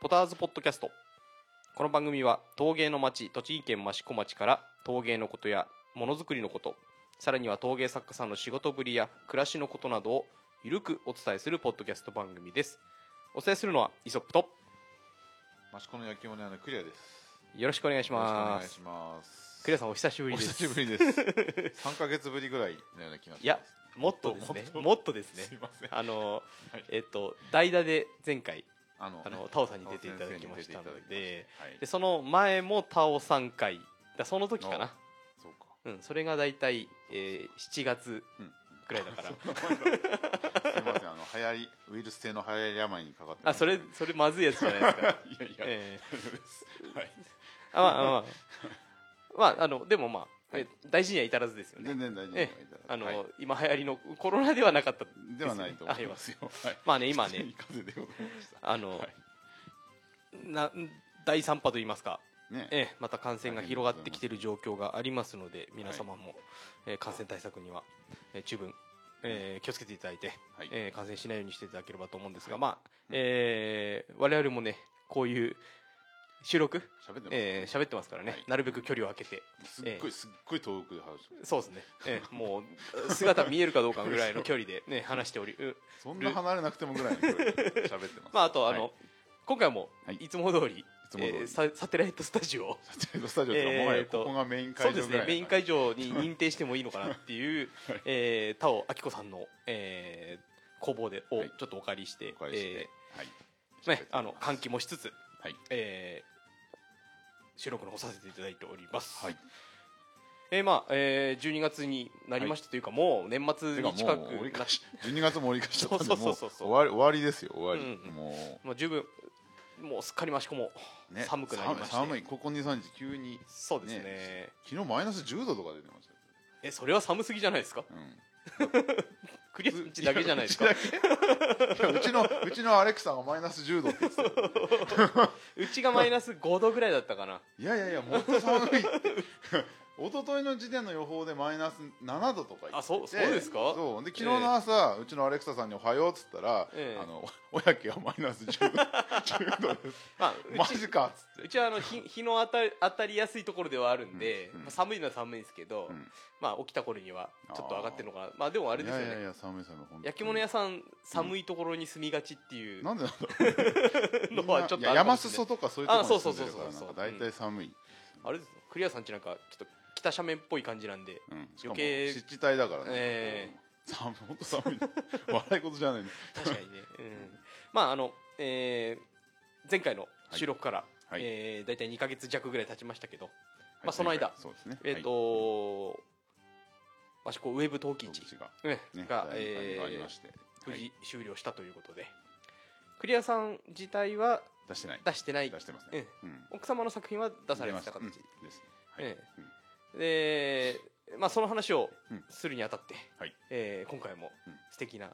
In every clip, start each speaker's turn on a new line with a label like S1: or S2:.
S1: ポターズポッドキャスト。この番組は陶芸の町栃木県益子町から陶芸のことやものづくりのことさらには陶芸作家さんの仕事ぶりや暮らしのことなどをゆるくお伝えするポッドキャスト番組です。お伝えするのはイソップと
S2: 益子の焼き物屋のクリアです。
S1: よろしくお願いし
S2: よろしくお
S1: ます
S2: 願いします。
S1: クリアさんお久しぶり
S2: お
S1: です。
S2: 久しぶりです。3ヶ月ぶりぐらいのような気がします。
S1: いやもっとですね。
S2: もっと
S1: ですね。
S2: ません。
S1: あの、
S2: はい。
S1: えっと代打で前回
S2: あの
S1: あのタオさんに出ていただきましたのででその前もタオ3回だその時かな
S2: そうか。
S1: うんそれが大体、えー、7月
S2: うん。
S1: くらいだから。
S2: すいません。あの流行りウイルス性の流行り病にかかって
S1: あそれそれまずいやつじゃないですか。
S2: いやいや、
S1: え
S2: 大丈夫ですはい。
S1: あまあまあまあ、まあ、あのでもまあ、え大事には至らずですよね。
S2: 全然大丈夫
S1: えあの、
S2: はい。
S1: 今流行りのコロナではなかった
S2: ではないと思いますよ。は い
S1: まあね今ね。あの、
S2: はい。
S1: な第3波といいますか。
S2: ね。
S1: ええ、また感染が広がってきている状況がありますので皆様も、えー感染対策には、えー十分、えー気をつけていただいて、
S2: はい。
S1: えー感染しないようにしていただければと思うんですが、まあえー我々もねこういう収録？
S2: 喋って
S1: えー喋ってますからね、
S2: はい。
S1: なるべく距離を空けて。
S2: すっごいすっごい遠くで話して
S1: そうですね、えーもう姿見えるかどうかぐらいの距離で、ね、話しておりう
S2: そんな離れなくてもぐらいの距離で喋ってます。
S1: まああとあの、
S2: はい。
S1: 今回も
S2: はい。
S1: いつも通り,、
S2: つも通り。
S1: えーササテライトスタジオ。
S2: サテライトスタジオってもはやここがメイン
S1: そう
S2: 会場ぐらい
S1: ですねメイン会場に認定してもいいのかなっていう、えー田尾明子さんの、えー工房でを
S2: はい。
S1: ちょっとお借りして,、
S2: はい。
S1: ーね、あの換気もしつつ、
S2: はい。
S1: えー収録の方させていただいております、
S2: はい。
S1: えーまあえー、12月になりましたというか、もう年末に近く
S2: もう折り
S1: な
S2: 返し 12月も折り返したんで
S1: そう
S2: も
S1: そううそう。そう
S2: 終わり終わりですよ終わり。
S1: うん
S2: も
S1: もう十分もうすっかり益子も
S2: う。ね
S1: 寒くなりまして。
S2: 寒い寒い。ここ23日急に。
S1: そうですね。
S2: ね昨日マイナス10度とか出てましたよ。
S1: えそれは寒すぎじゃないですか？
S2: うん
S1: クリアんちだけじゃないですか。
S2: うちのうちのアレクサがマイナス10度って言ってた。よ
S1: うちがマイナス5度ぐらいだったかな。い
S2: やいやいやもっと寒いって一昨日の時点の予報でマイナス7度とか言ってて。
S1: あそうそうですか？
S2: そう。で昨日の朝、うちのアレクサさんに「おはよう」っつったら「
S1: ええ。
S2: あのおやけはマイナス 10, 10 度です。
S1: まあ
S2: マジか」っつって。
S1: うちはあの日日の当たり当たりやすいところではあるんで、
S2: うんうん。
S1: まあ、寒いのは寒いんですけど、
S2: うん。
S1: まあ起きた頃にはちょっと上がってるのかな。まあでもあれですよね。
S2: いやいやいや寒い寒い本当に。
S1: 焼き物屋さん寒いところに住みがちっていう。
S2: なんでなんだろう。
S1: のはちょっと
S2: 山裾とかそういうところに住んでるから
S1: あそうそうそうそう
S2: なんか大体寒い、
S1: あれですよ。クリアさんちなんかちょっと北斜面っぽい感じなんで
S2: うん、
S1: 余計
S2: 湿地帯だからね、
S1: え
S2: 寒い本当寒い。笑い事じゃないね
S1: 確かにね、うん、まああの、えー前回の収録から、
S2: はい。
S1: えー大体2か月弱ぐらい経ちましたけど、
S2: はい
S1: まあその間
S2: そうですね。
S1: えっ、と、わしこウェブ陶器市
S2: 市が
S1: ね
S2: ね
S1: が、えー
S2: がありまして、
S1: 無事終了したということで、クリアさん自体は
S2: 出してない。
S1: 出してない。
S2: 出してます
S1: え
S2: ね、うん。
S1: 奥様の作品は出されてた形、
S2: うん。ですはい、
S1: え
S2: うん
S1: で、まあ、その話を
S2: うん
S1: するにあたって、
S2: はい。
S1: えー今回も
S2: うん。
S1: 素敵な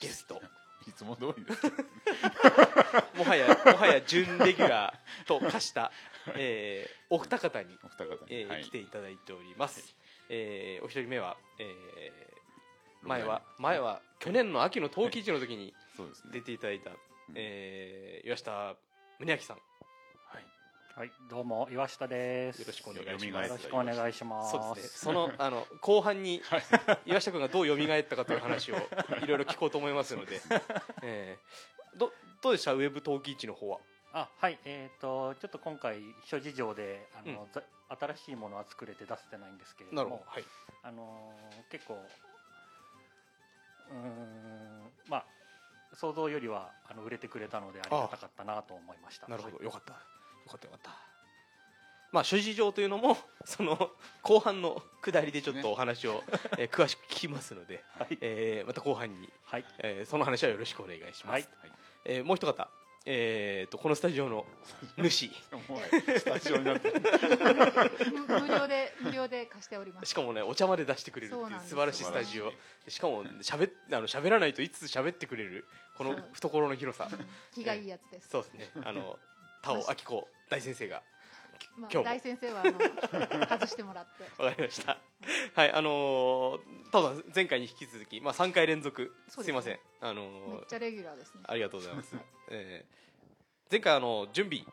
S1: ゲスト、
S2: いつも通りです。
S1: もはやもはや準レギュラーと化した、えーお二方に、
S2: お二方に、
S1: えー
S2: はい。
S1: 来ていただいております、えーお一人目は、えー前は前は去年の秋の陶器市の時に
S2: そうですね。
S1: 出ていただいた、えー岩下宗明さん。
S2: はい
S3: はい、どうも岩下です。
S1: よろしくお願いし
S2: 蘇
S1: ます。
S3: よろしくお願いします。
S1: そうですね。そのあの後半に岩下君がどう蘇ったかという話をいろいろ聞こうと思いますので、えーどどうでした？ウェブ陶器市の方は。
S3: あ、はい、えっ、とちょっと今回諸事情であの、ざ新しいものは作れて出せてないんですけれども、
S1: はい。
S3: あのー結構うーんまあ想像よりはあの売れてくれたのでありがたかったなと思いました。
S1: なるほど。よかった。よかったよかった。まあ諸事情というのも その後半の下りでちょっとお話を、えー詳しく聞きますので、
S3: はい、
S1: えーまた後半に、
S3: はい、
S1: えーその話はよろしくお願いします、
S3: はい。
S1: えーもう一方えー、とこのスタジオの主。
S2: もうスタジオになって。る
S4: 無無料で無料で貸しております。
S1: しかもねお茶まで出してくれるって
S4: そうなんです
S1: いう素晴らしいスタジオ。しかも喋っあの喋らないといつ喋ってくれるこの
S4: そう。
S1: 懐の広さ。
S4: 気がいいやつです、
S1: そうですね。あの 田尾明子大先生が。
S4: まあ
S1: 今日も。
S4: 大先生はあの外してもらって。
S1: わかりました。はいあのー、田尾さん前回に引き続き、まあ、3回連続。
S4: すね。
S1: すいません。あの
S4: めっ
S1: ー
S4: ちゃレギュラーですね。
S1: ありがとうございます、えー前回あの準備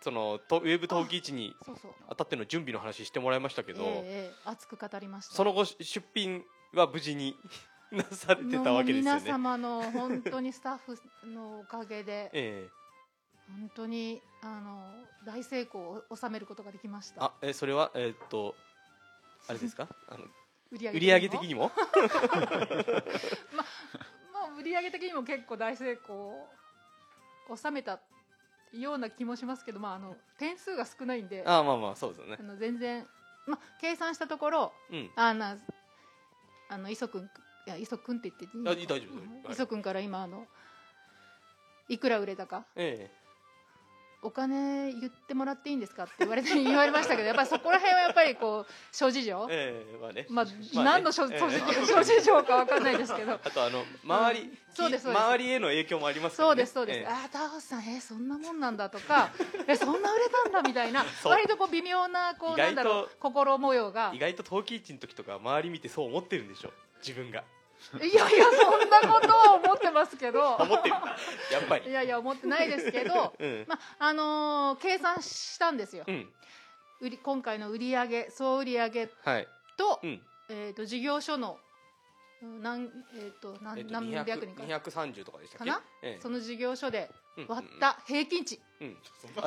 S1: そのとウェブ陶器市に
S4: そうそう。
S1: あたっての準備の話してもらいましたけど、
S4: ええええ熱く語りました。
S1: その後出品は無事に なされてたわけですよ
S4: もう皆
S1: ね。
S4: 様の本当にスタッフのおかげで
S1: ええ。
S4: 本当にあの大成功を収めることができました。
S1: あえそれはえーっとあれですか？あの
S4: 売
S1: 上げ的にも？
S4: まあ売り上げ的にも結構大成功を収めたような気もしますけど、まあ、あの点数が少ないんであ
S1: あまあまあそうですよね。
S4: の全然、まあ、計算したところ
S1: うん。
S4: あのあの磯君いや磯君って言っていい
S1: 大丈夫
S4: うん
S1: はい。
S4: 磯君から今あのいくら売れたか？
S1: え
S4: お金言ってもらっていいんですかって言われて言われましたけどやっぱりそこら辺はやっぱりこう諸事情？
S1: えええまあね。
S4: まあ、
S1: まあね。
S4: 何の諸,、
S1: ええ。
S4: 諸事情かわかんないですけど。
S1: あとあの周り、
S4: うん。そうです
S1: き
S4: そうです。
S1: 周りへの影響もありますね。
S4: そうですそうです、
S1: ええ。
S4: ああタオさんえーそんなもんなんだとかえそんな売れたんだみたいな。割とこう微妙なこうなんだろう心模様が。
S1: 意外と陶器市の時とか周り見てそう思ってるんでしょ？自分が
S4: いやいやそんなことは思ってますけど。
S1: 思ってるんだやっぱり。
S4: いやいや思ってないですけど
S1: うん。
S4: まああのー計算したんですよ、
S1: うん。
S4: 売り今回の売り上げ総売り上げ
S1: はい。
S4: と,、
S1: うん。
S4: えー、と事業所のうん何,、えー、と何
S1: えっと
S4: 何百人か。
S1: 230とかでしたっけ？
S4: かな？
S1: ええ。
S4: その事業所で
S1: うん
S4: 割った平均値。
S1: うん。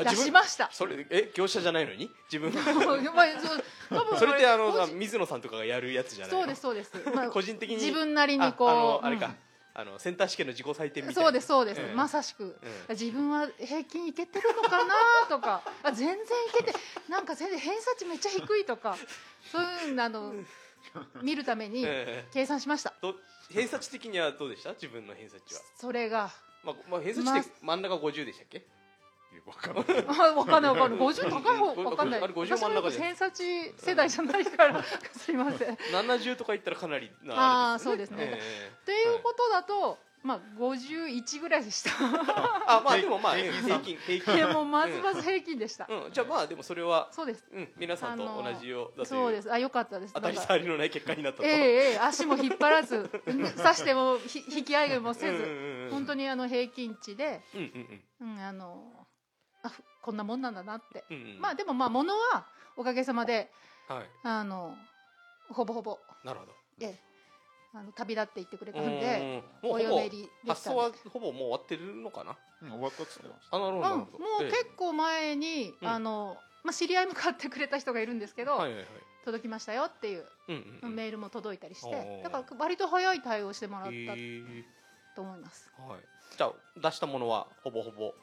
S4: 出しました。
S1: それえ業者じゃないのに？自分
S4: まあそう多分
S1: それってあの水野さんとかがやるやつじゃないの？
S4: そうですそうです。まあ
S1: 個人的に。
S4: 自分なりにこう
S1: ああのあれか、
S4: うん
S1: あのセンター試験の自己採点みたいな。
S4: そうですそうです、
S1: ええ
S4: まさしく、
S1: え
S4: 自分は平均いけてるのかなとか。あ全然いけてなんか全然偏差値めっちゃ低いとか。そういうのあの見るために
S1: ええ
S4: 計算しました。
S1: ど偏差値的にはどうでした？自分の偏差値は、
S4: それが
S1: まあまあ、偏差値って真ん中50でしたっけ？
S2: わかんない。
S4: あ分かんない分かんない。50高い方 分かんない。
S1: あれ50真ん中
S4: 偏差値世代じゃないから すいません。
S1: 70とかいったらかなりな
S4: あー
S1: れですよ
S4: そうですね。
S1: え
S4: ということだと、まあ51ぐらいでした。
S1: えあまあでもまあ
S2: 平
S1: 平
S2: 均
S1: 均平均。
S4: でもまずまず平均でした、
S1: うん、うんじゃあまあでもそれは
S4: そうです。
S1: うん。皆さんと同じようだと
S4: そうです。あよかったです。
S1: 当たり障りのない結果になったと。
S4: ええええ足も引っ張らず刺してもひ引き合いもせず、
S1: うんうん
S4: 本当にあの平均値で、
S1: うんうん
S4: うん、あのあふこんなもんなんだなって、
S1: うんうんうん。
S4: まあでもまあ物はおかげさまで
S1: はい。
S4: あのほぼほぼ、
S1: なるほど。
S4: ええ、あの旅立って行ってくれたんで
S1: うんもう
S4: お嫁入りでき
S1: 発
S4: たんで
S1: 送はほぼもう終わってるのかな？
S2: うん終わったっつってまし
S1: あなるほ
S4: うん、も
S1: どなるほど。
S4: う結構前に、
S1: うん。
S4: あのまあ、知り合いも買ってくれた人がいるんですけど、
S1: はいはいはい。
S4: 届きましたよっていう
S1: うんうんうん。
S4: メールも届いたりし
S1: お
S4: て
S1: ー。
S4: だから割と早い対応してもらったと思います。
S1: はい。じゃあ出したものはほぼほぼ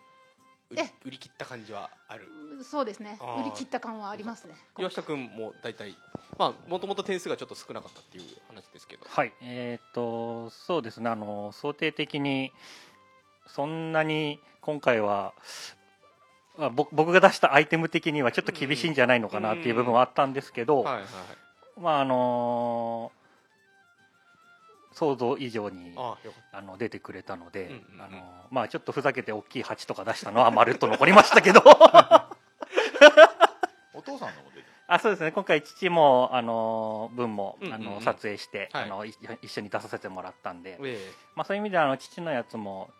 S1: 売り
S4: え。
S1: 売り切った感じはある？
S4: そうですね。売り切った感はありますね。
S1: 岩下君も大体まあもともと点数がちょっと少なかったっていう話ですけど。
S3: はい。えっ、とそうですね。あの想定的にそんなに今回はまあ僕僕が出したアイテム的にはちょっと厳しいんじゃないのかなっていう部分はあったんですけど、
S1: はいはい。
S3: まああの想像以上に
S1: あ
S3: の出てくれたので、あのまあちょっとふざけて大きい鉢とか出したのはまるっと残りましたけど。
S2: お 父さんのも出て
S3: あそうですね。今回父もあの分も、
S1: うんうんうん。
S3: あの撮影して、
S1: はい。
S3: あのい一緒に出させてもらったんで。
S1: た、え。
S3: まあ、そういう意味ではあの父のやつも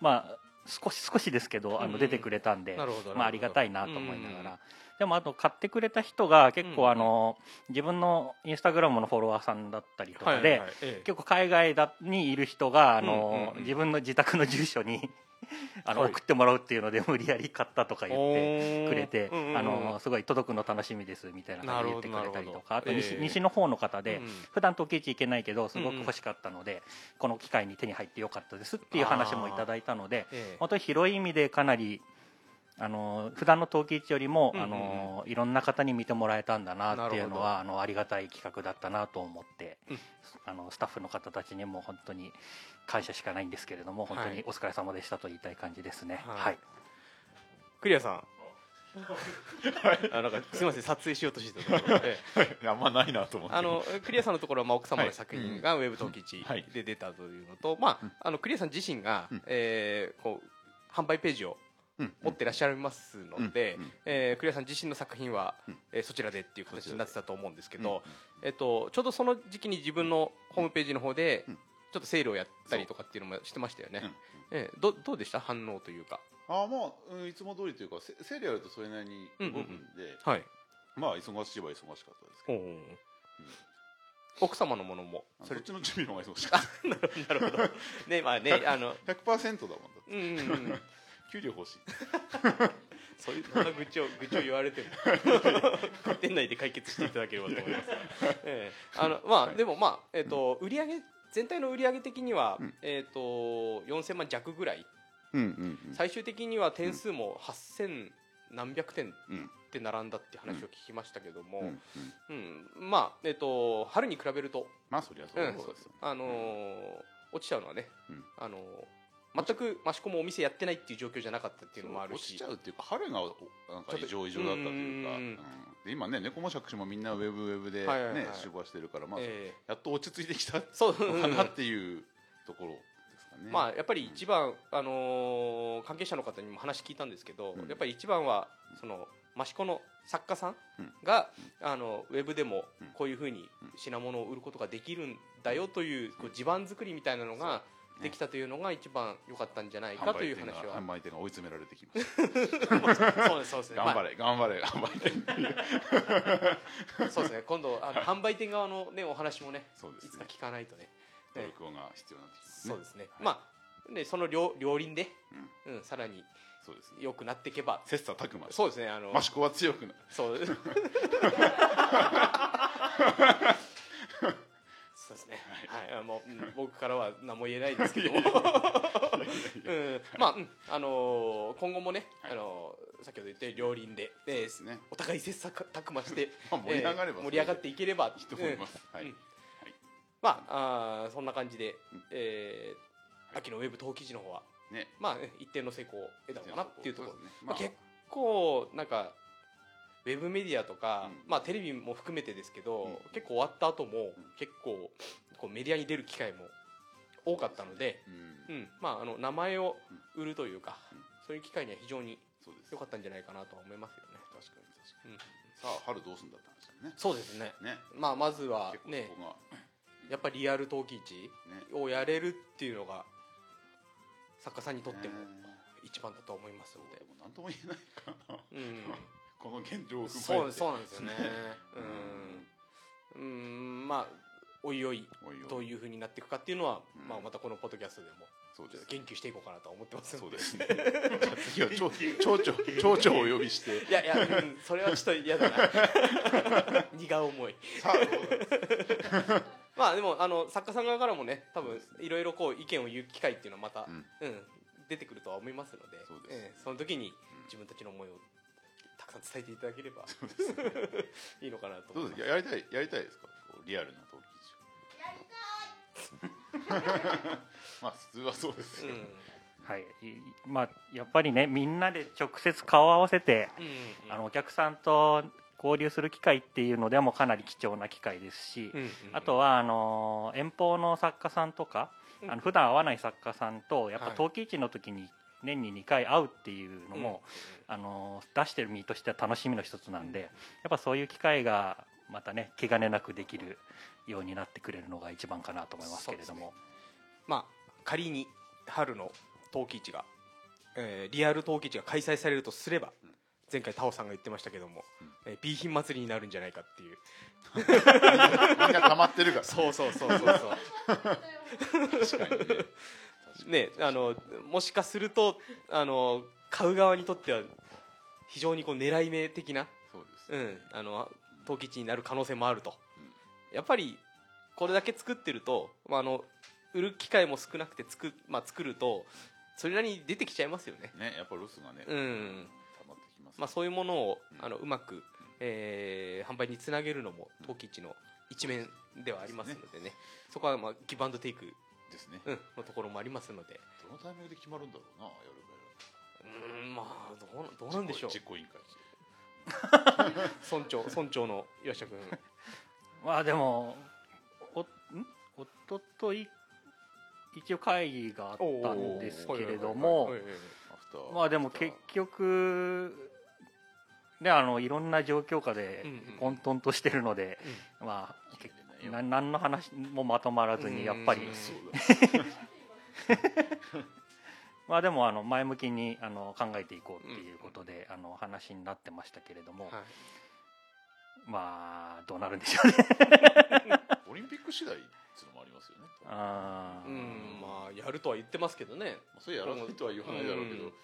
S3: まあ少し少しですけどあ
S1: うんうん。
S3: の出てくれたんで、まあ、ありがたいなと思いながら、
S1: うん
S3: でもあと買ってくれた人が結
S1: うん
S3: 構あの、自分のインスタグラムのフォロワーさんだったりとかで、
S1: はいはいはい。ええ。
S3: 結構海外だにいる人があの、
S1: うんうんうん。
S3: 自分の自宅の住所に あの、
S1: はい。
S3: 送ってもらうっていうので無理やり買ったとか言ってくれて、
S1: うんうんうん
S3: あのすごい届くの楽しみですみたいな感じで言ってくれたりとかあと西,、
S1: ええ。
S3: 西の方の方で、
S1: うん。
S3: 普段時計市行けないけどすごく欲しかったので、この機会に手に入ってよかったですっていう話もいただいたので
S1: ええ。
S3: 本当に広い意味でかなりあの普段の陶器市よりも、
S1: うんうんうん。
S3: あのいろんな方に見てもらえたんだなっていうの
S1: な
S3: はあのありがたい企画だったなと思って、
S1: うん。
S3: あのスタッフの方たちにも本当に感謝しかないんですけれども本当にお疲れ様でしたと言いたい感じですね。
S1: はい。
S3: はい。
S1: クリアさん。あなんかすみません撮影しようとしてたところ、ええ
S2: いやあんまないなと思って。
S1: あのクリアさんのところはまあ奥様の作品がウェブ陶器市
S2: はい。
S1: で出たというのと、まあ
S2: うん。
S1: あのクリアさん自身が、
S2: うん。
S1: えーこう販売ページを
S2: うん
S1: 持ってらっしゃいますので、
S2: うんうん
S1: えークリアさん自身の作品は、
S2: うん。
S1: えーそちらでっていう形になってたと思うんですけ
S2: うん
S1: ど、えっと、ちょうどその時期に自分のホームページの方で、
S2: うん。
S1: ちょっとセールをやったりとかっていうのもしてましたよね、
S2: う。ん
S1: えーどどうでした？反応というか、
S2: ああまあ、うん、いつも通りというかせセリアルとそれなりに動くんで、
S1: はい。
S2: まあ忙しいは忙しかったですけど、
S1: 奥様のものもそ
S2: っちの準備の方が忙しかっ
S1: なるほど。ねまあねあの。
S2: た100%だもんだって。
S1: うんうんうん
S2: 給料欲しい。
S1: そういうそんな愚痴を愚痴を言われても 店内で解決していただければと思います、ええ。あのまあでもまあえっ、と売上全体の売上的には、
S2: うん。
S1: えっ、と4000万弱ぐらい。
S2: うんうんうん。
S1: 最終的には点数も8000何百点
S2: うん。
S1: って並んだって話を聞きましたけども、
S2: うん
S1: うん
S2: うん。
S1: まあえっ、と春に比べると、
S2: まあそりゃそう
S1: うん
S2: そうですよ、
S1: あのー落ちちゃうのはね、
S2: うん。
S1: あのー全く益子もお店やってないっていう状況じゃなかったっていうのもあるし。
S2: 落ちちゃうっていうか春がおなんか異常異常だったというか。
S1: うん
S2: うんで今ね猫も借子もみんなウェブウェブでね、
S1: はいはいはい。
S2: 集合してるから、まあ
S1: え
S2: やっと落ち着いてきた のかなっていうところですかね。
S1: まあやっぱり一番、あのー関係者の方にも話聞いたんですけど、
S2: うん。
S1: やっぱり一番はその益子の作家さん
S2: うん。
S1: が、あのウェブでも
S2: うん。
S1: こういうふうに品物を売ることができるんだよというこう地盤作りみたいなのが
S2: ね
S1: できたというのが一番良かったんじゃないかという話は。
S2: 販売店が追い詰められてきまし
S1: そうですそうですね。
S2: た。頑張れ、頑張れ頑張れ
S1: まあそうですね。今度あの販売店側のねお話もね
S2: そうですね。
S1: いつか聞かないとね。
S2: 努力が必要になってきますね。
S1: そうですね、
S2: はい。
S1: まあねその両両輪で、うん、さらに
S2: そうですね。
S1: 良くなっていけば
S2: 切磋琢磨
S1: そうですねあの
S2: 益子は強くなる。
S1: そう そうですね。はい、あもううん僕からは何も言えないですけど。も、うん、まあ、うん。あのー今後もね、
S2: はい。
S1: あのー先ほど言って両輪で、えー
S2: すね。
S1: お互い切磋琢磨して、
S2: まあ盛り上がれば
S1: えー盛り上がっていければ
S2: いいと思いますはい
S1: うんうん。まああーそんな感じで、えー秋のウェブ陶器時の方は
S2: ね
S1: まあね一定の成功を得たのかなっていうところ。
S2: そうですね
S1: まあ、結構なんかウェブメディアとか、
S2: うん。
S1: まあ、テレビも含めてですけど、
S2: うん。
S1: 結構終わった後も、
S2: ん。
S1: 結構こうメディアに出る機会も多かったので、
S2: うん。
S1: うん。まあ、あの名前を売るというか、
S2: うん。
S1: そういう機会には非常に良かったんじゃないかなとは思いますよね。
S2: 確かに確か
S1: うん。
S2: にさあ春どうすんだって話だね。
S1: そうですね。
S2: ね。
S1: まあ、まずはねやっぱりリアル陶器市をやれるっていうのが作家さんにとっても
S2: ね。
S1: 一番だと思いますので。
S2: で、も何とも言えないかな。
S1: うん、
S2: この現状を踏まえて
S1: そうそうなんですよね。
S2: う
S1: うん、うん、まあおいおいどういうふうになっていくかっていうのは、
S2: うん
S1: まあまたこのポッドキャストでも
S2: そうです
S1: 言及していこうかなとは思ってますので。
S2: そうですねじゃあ次は町町長町長をお呼びして
S1: いやいや、うん、それはちょっと嫌だな。荷が重い。まあでもあの作家さん側からもね、多分いろいろこう意見を言う機会っていうのはまた、
S2: うん
S1: うん、出てくるとは思いますので、
S2: そ
S1: ええその時に
S2: ん
S1: 自分たちの思いをたくさん伝えていただければいいのかなと
S2: ど
S1: 思います。
S2: うです。ややりたいやりたいですか？こうリアルな陶器市まあ普通はそうですよ、
S1: うん。
S3: はい。いまあやっぱりねみんなで直接顔を合わせて
S1: うんうん。
S3: あのお客さんと交流する機会っていうのでもかなり貴重な機会ですし、
S1: うんうん。
S3: あとはあの遠方の作家さんとか、
S1: うん。
S3: あの普段会わない作家さんとやっぱ
S1: はい。
S3: 陶器市の時に年に2回会うっていうのも、あの出してる身としては楽しみの一つなんで、やっぱそういう機会がまたね気兼ねなくできるようになってくれるのが一番かなと思いますけれども、
S1: まあ仮に春の陶器市が、えーリアル陶器市が開催されるとすれば、
S2: うん。
S1: 前回タオさんが言ってましたけども、
S2: うん。
S1: えー B 品祭りになるんじゃないかっていう。
S2: みんな溜まってるから
S1: そうそうそうそうそう。
S2: 確かにね
S1: ねあのもしかするとあの買う側にとっては非常にこう狙い目的な、
S2: そうです、
S1: うん、あのになる可能性もあると、やっぱりこれだけ作ってると、まあ、あの売る機会も少なくて作,、まあ、作るとそれなりに出てきちゃいますよね。
S2: ねやっぱロスがね、
S1: うん。
S2: 溜まってきます、
S1: まあ、そういうものを
S2: うん。
S1: あのうまく、えー販売につなげるのも陶器市の一面ではありますのでね。そこはまあギブアンドテイク、
S2: ですね、
S1: うん、のところもありますので。
S2: どのタイミングで決まるんだろうなやる
S1: うーんまあどうどう
S2: か
S1: なんでしょう。
S2: 実行委員会
S1: 村長村長の岩下君。
S3: まあでもおん？おととい一応会議があったんですけれどもまあでも結局ねあのいろんな状況下で
S1: うんうん。
S3: 混沌としてるので、まあ
S2: 決めれないよ。
S3: な何の話もまとまらずにやっぱり。まあでもあの前向きにあの考えていこうっていうことで、あの話になってましたけれども、
S1: はい。
S3: まあどうなるんでしょうね。
S2: オリンピック次第っていうのもありますよね。
S3: あー。
S1: うんまあやるとは言ってますけどね。
S2: まあそれやらないとは言わないだろうけど、
S1: うん。
S2: ね、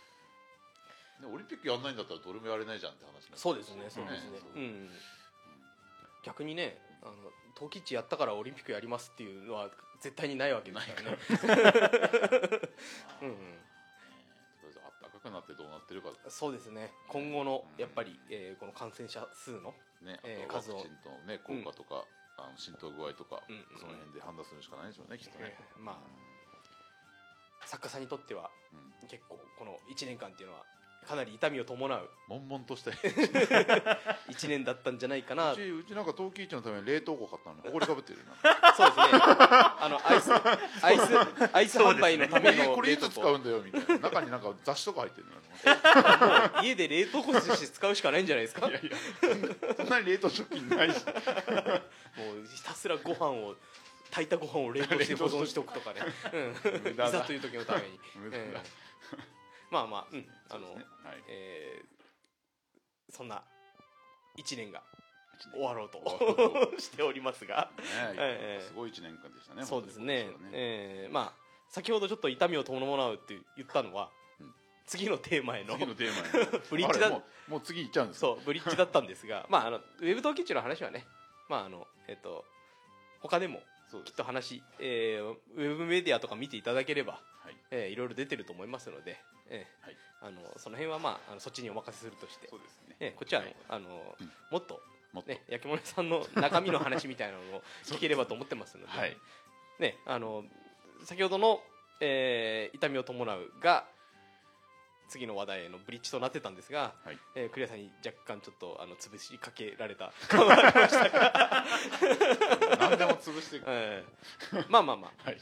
S2: オリンピックやんないんだったらどれもやれないじゃんって話になる。
S1: そうですねそうですね。
S2: う
S1: ん。逆にねあの陶器市やったからオリンピックやりますっていうのは絶対にないわけですからね。うんうん。
S2: ねとりあえずあったかくなってどうなってるか。
S1: そうですね。今後のやっぱり、えーこの感染者数の
S2: ね、
S1: えー数を。
S2: クチンとね効果とか、あの浸透具合とか、
S1: うんうんうん。
S2: その辺で判断するしかないでしょうねきっとね、
S1: えーまあ作家さんにとっては
S2: うん。
S1: 結構この1年間っていうのはかなり痛みを伴う。
S2: 悶々として
S1: 1 年だったんじゃないかな。
S2: うちうちなんか陶器市のために冷凍庫買ったのに埃かぶってるよ
S1: そうですね。あのアイスアイスアイス販売のため
S2: な
S1: の
S2: これいつ
S1: 冷凍庫。
S2: 使うんだよみたいな。中になんか雑誌とか入ってるの
S1: 家で冷凍庫として使うしかないんじゃないですか？
S2: いやいや。そんなに冷凍食品ないし。
S1: もうひたすらご飯を炊いたご飯を冷凍して保存しておくとかね、うん、いざという時のために、
S2: 無駄だ。
S1: ええまあまあ、うん、あの、
S2: ねはい。
S1: えーそんな1年が終わろうと しておりますが、
S2: ね
S1: ええ
S2: すごい一年間でしたね
S1: そうですね。
S2: 本当に今年は
S1: えーまあ先ほどちょっと痛みを伴うって言ったのは、
S2: うん。
S1: 次のテーマへの
S2: 次のテーマに
S1: ブリッジだ。
S2: もうもう次行っちゃうんです
S1: そうブリッジだったんですが。まああのウェブ陶器市の話はね。まああのえっ、と他でもきっと話、えーウェブメディアとか見ていただければ、
S2: はい。
S1: えーいろいろ出てると思いますので、えー
S2: はい。
S1: あのその辺はまああのそっちにお任せするとして
S2: そうですね。
S1: えーこっちは、
S2: はい。
S1: あの
S2: うん。
S1: もっと
S2: もっと。
S1: ね焼き物屋さんの中身の話みたいなのを聞ければと思ってますので、
S2: はい。
S1: ねあの先ほどの、えー痛みを伴うが次の話題へのブリッジとなってたんですが、
S2: はい。
S1: えークリアさんに若干ちょっとあの潰しかけられた。感はありましたが、
S2: 何でも潰していく。
S1: えー。まあまあまあ。
S2: はい。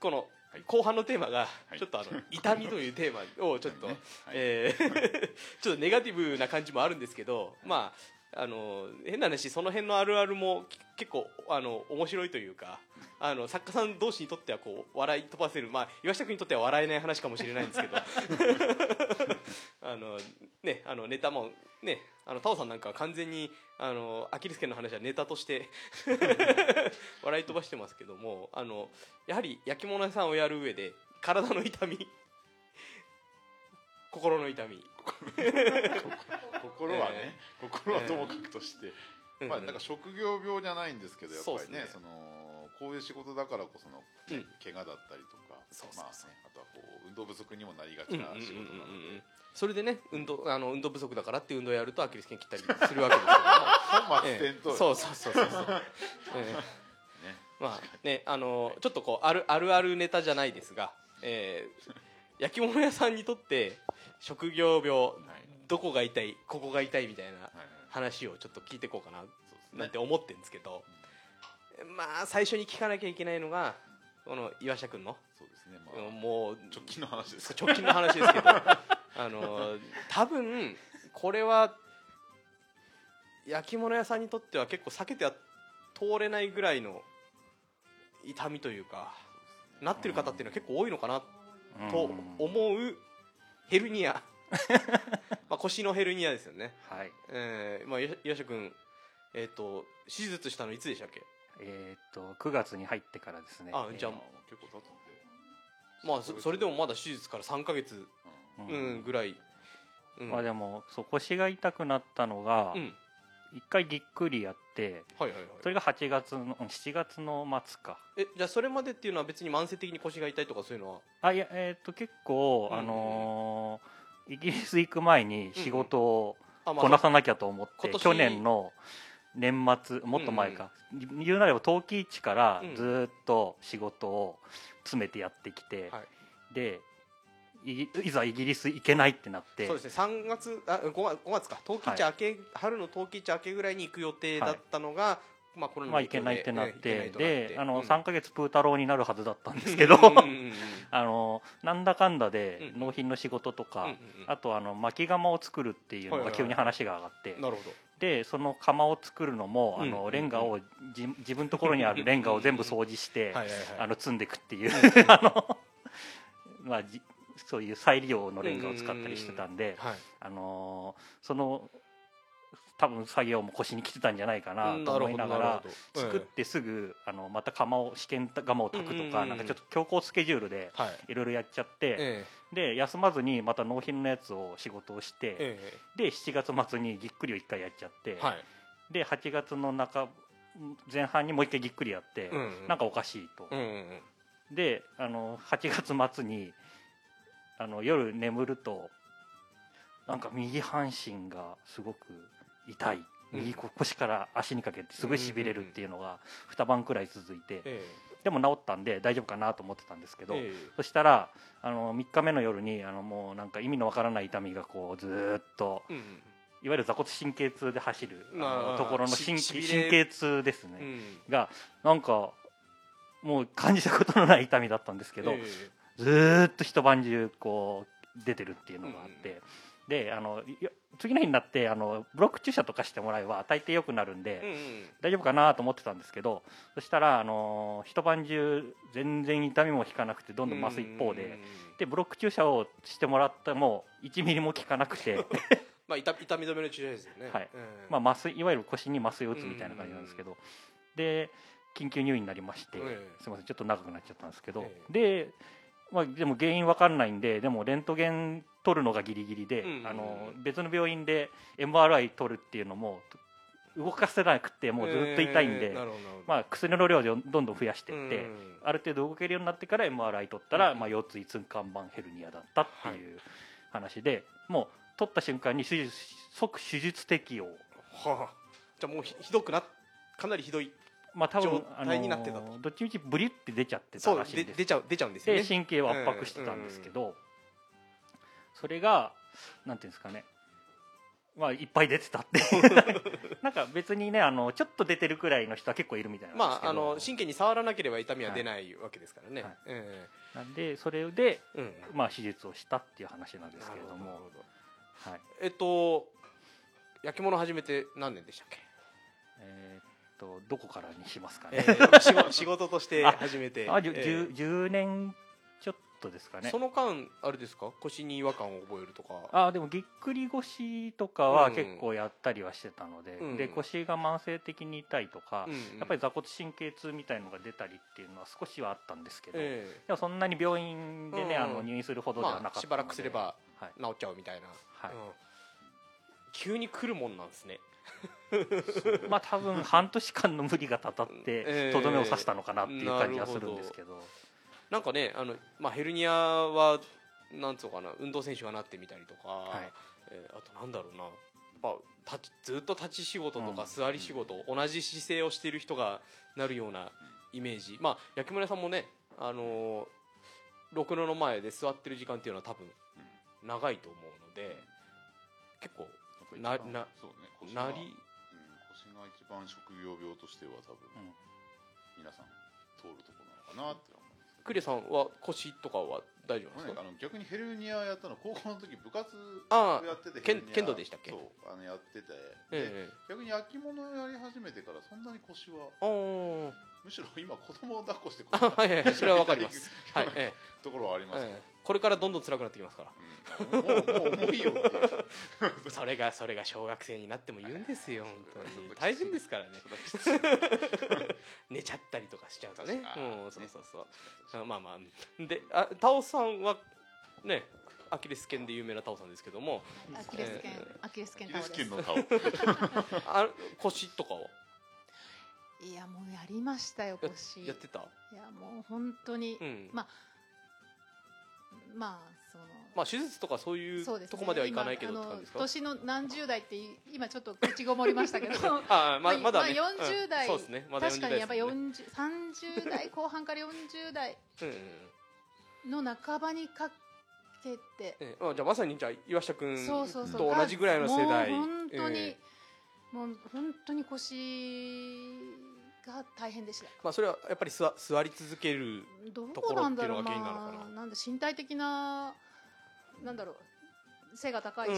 S1: この
S2: はい。
S1: 後半のテーマが
S2: はい。
S1: ちょっとあの痛みというテーマをちょっと、えー。ちょっとネガティブな感じもあるんですけどまああの変な話その辺のあるあるもき結構あの面白いというかあの作家さん同士にとってはこう笑い飛ばせるまあ岩下君にとっては笑えない話かもしれないんですけど。あのねあのネタもねあのタオさんなんかは完全にあのアキレス腱の話はネタとして 笑い飛ばしてますけどもあのやはり焼き物屋さんをやる上で体の痛み心の痛み、
S2: 心はね、心はともかくとして、
S1: うん
S2: まあなんか職業病じゃないんですけどやっぱりね
S1: ね
S2: そのこういう仕事だからこその、ね
S1: うん。
S2: 怪我だったりとか
S1: そうそうそう
S2: まあね、あとはこう運動不足にもなりがちな仕事なので、
S1: それでね運動あの運動不足だからっていう運動をやるとアキレス腱切ったりするわけですけども。
S2: 本末
S1: ええ
S2: 転倒、
S1: そうそうそうそうそう、ええ。
S2: ね。
S1: まあねあのちょっとこうあるあるあるネタじゃないですが、えー焼き物屋さんにとって職業病、どこが痛いここが痛いみたいな話をちょっと聞いていこうかななんて思ってるんですけど、まあ最初に聞かなきゃいけないのがこの岩下君の、
S2: そうですね、まあ、
S1: もう
S2: 直近の話です。
S1: 直近の話ですけど あの多分これは焼き物屋さんにとっては結構避けては通れないぐらいの痛みというかなってる方っていうのは結構多いのかなと思うヘルニア。まあ腰のヘルニアですよね、
S3: はい。
S1: えーまあ、岩岩下君、えー、と手術したのいつでしたっけ？
S3: えっ、と9月に入ってからですね。
S1: あじゃあ
S2: まあ結構経つんで。
S1: まあそそれでもまだ手術から3か月、
S3: うん。
S1: うん、ぐらい、うん。
S3: まあでもそう腰が痛くなったのが
S1: うん。
S3: 一回ぎっくりやって
S1: はいはいはい。
S3: それが8月のうん7月の末か。
S1: えじゃあそれまでっていうのは別に慢性的に腰が痛いとかそういうのは？
S3: あいやえっ、と結構、
S1: うん
S3: あのーイギリス行く前に仕事を
S1: あ、
S3: こなさなきゃと思って、
S1: 今年
S3: 去年の年末もっと前か、言うなれば陶器市から
S1: うん。
S3: ずーっと仕事を詰めてやってきて、
S1: はい。
S3: でいいざイギリス行けないってなって。
S1: そうですね。3月あ5月 ,5 月か。冬季市明け、春の冬季市明けぐらいに行く予定だったのが、まあコロナ
S3: まあ、
S1: の影響で
S3: 行けないってなって。であの、
S1: うん。
S3: 3か月プー太郎になるはずだったんですけどあのなんだかんだで
S1: うん
S3: 納品の仕事とか、
S1: うんうんうん。
S3: あとあの巻き窯を作るっていうの
S1: はいはいはい。
S3: が急に話が上がって、
S1: なるほど。
S3: でその窯を作るのも、あのレンガをじ自分のところにあるレンガを全部掃除して、積んでいくっていう、まあ、じそういう再利用のレンガを使ったりしてたんで、
S1: はい。
S3: あのーその多分作業も腰に来てたんじゃないかなと思いながら作ってすぐあのまた窯を試験窯を炊くとか
S1: うん
S3: なんかちょっと強行スケジュールで
S1: はい。
S3: いろいろやっちゃって
S1: え
S3: で休まずにまた納品のやつを仕事をし
S1: え
S3: て
S1: え
S3: で7月末にぎっくりを1回やっちゃってで8月の中前半にもう1回ぎっくりやってなんかおかしいと。であの8月末にあの夜眠るとなんか右半身がすごく痛い。
S1: うん。
S3: 右腰から足にかけてすごいしびれるっていうのが2晩くらい続いて
S1: え
S3: でも治ったんで大丈夫かなと思ってたんですけど
S1: ええ。
S3: そしたらあの3日目の夜にあのもうなんか意味のわからない痛みがこうずーっといわゆる座骨神経痛で走るところの神経痛ですね、
S1: うん。
S3: がなんかもう感じたことのない痛みだったんですけど、
S1: え
S3: ずーっと一晩中こう出てるっていうのがあって、であの次の日になってあのブロック注射とかしてもらえば大抵良くなるんで、大丈夫かなと思ってたんですけどそしたらあの一晩中全然痛みも引かなくてどんどん増す一方で。でブロック注射をしてもらっても1ミリも効かなくて、
S1: まあ痛痛み止めの注射ですよね。
S3: はい。
S1: ええ
S3: まあ、麻酔いわゆる腰に麻酔を打つみたいな感じなんですけど、で緊急入院になりまして、
S1: ええ。
S3: すみませんちょっと長くなっちゃったんですけど、
S1: え。
S3: で、まあ、でも原因わかんないんででもレントゲン取るのがギリギリで、
S1: うんうんうん。
S3: あの別の病院で MRI 取るっていうのも動かせなくてもうずっと痛いんで、
S1: ええなるほどなるほど。
S3: まあ、薬の量でどんどん増やしていって、
S1: うん
S3: ある程度動けるようになってから MRI 取ったら、
S1: うん
S3: まあ、腰椎椎間板ヘルニアだったっていう話で、もう取った瞬間に手術即手術適用。
S1: はあ。じゃあもうひひどくなかなりひどい
S3: まあ多
S1: 状
S3: 分あ
S1: 態になってたと。
S3: のどっちみちブリって出ちゃってたらしいんで
S1: 出ちゃう出ちゃうんですよね。
S3: で神経を圧迫してたんですけど、それがなんていうんですかね。まあいっぱい出てたって なんか別にねあのちょっと出てるくらいの人は結構いるみたいな
S1: まああの神経に触らなければ痛みは出ないわけですからね、
S3: はい。
S1: え
S3: なんでそれで、
S1: えうん。
S3: まあ、手術をしたっていう話なんですけれど
S1: なる
S3: も
S1: ほど。
S3: はい。
S1: えっと焼き物始めて何年でしたっけ、
S3: えとどこからにしますか
S1: え
S3: ね、
S1: ー仕事仕事として始めて
S3: あじゅ、
S1: え
S3: じゅ
S1: ー
S3: 10年ちょっとですかね。
S1: その間あれですか？腰に違和感を覚えるとか。
S3: あでもぎっくり腰とかは
S1: うん。
S3: 結構やったりはしてたので,、
S1: うん。
S3: で腰が慢性的に痛いとか、
S1: うん
S3: やっぱり座骨神経痛みたいのが出たりっていうのは少しはあったんですけど、
S1: え
S3: でもそんなに病院でね、
S1: うん。
S3: あの入院するほ
S1: え
S3: どではなかった
S1: まあしばらくすれば
S3: はい。
S1: 治っちゃうみたいな、
S3: はい。
S1: うん。急に来るもんなんですね
S3: まあ多分半年間の無理がたたっ
S1: ええ
S3: てとどめを刺したのかなっていう感じはするんですけど,、
S1: なんかねあの、まあ、ヘルニアはなんつうのかな運動選手がなってみたりとか、
S3: はい。
S1: えーあとなんだろうな。やっぱ立ちずっと立ち仕事とか
S3: うん。
S1: 座り仕事、同じ姿勢をしている人がなるようなイメージ。まあ焼き村さんもねあのーろくろの前で座ってる時間っていうのは多分長いと思うので結構な
S2: やっぱ一番
S1: な
S2: そうね腰が
S1: なり？
S2: うん、腰が一番職業病としては多分、
S3: うん。
S2: 皆さん通るところなのかなって思うんですけど。
S1: クレさんは腰とかは大丈夫ですか？
S2: ねあの逆にヘルニアやったの高校の時部活やってて
S1: 剣剣道でしたっけ？
S2: そうあのやってて、で
S1: え。え
S2: 逆に焼き物をやり始めてからそんなに腰はむしろ今子供を抱っこして
S1: あはいはいはいそれはわかります。はい、え
S2: ところはあり
S1: え
S2: ますけど
S1: ええこれからどんどん辛くなってきますから。
S2: うん。もうもう重いよ
S1: それがそれが小学生になっても言うんですよ本当に。大変ですからね。寝ちゃったりとかしちゃうとね。
S2: あー
S1: うんそうそうそう。あまあまあ。であタオさんはねアキレス腱で有名なタオさんですけども。
S4: アキレス腱
S1: え
S4: アキレス腱
S2: ア
S4: タオ。
S1: あ腰とかは？い
S4: やもうやりましたよ
S1: や
S4: 腰
S1: やってた？
S4: いやもう本当に、
S1: うん。
S4: ままあその
S1: まあ手術とかそういうとこまではいかないけどって感じですか？
S4: 年の何十代って今ちょっと口ごもりましたけど。
S1: あま
S4: まあ
S1: まだね、
S4: まあ40代。
S1: うんそうですね。まだ40
S4: 確かにやっぱ
S1: 代ですね。
S4: 40 30代後半から40代の半ばにかけて。
S1: ええ。あじゃあまさにじゃあ岩下君と同じぐらいの世代。
S4: 本当に、
S1: ええ。
S4: もう本当に腰が大変でした。
S1: まあそれはやっぱり座座り続ける
S4: ど
S1: とこ
S4: う
S1: ろっていうのが
S4: なんだろう
S1: 原因なのかな。
S4: まあなんだ身体的ななんだろう。背が高いし、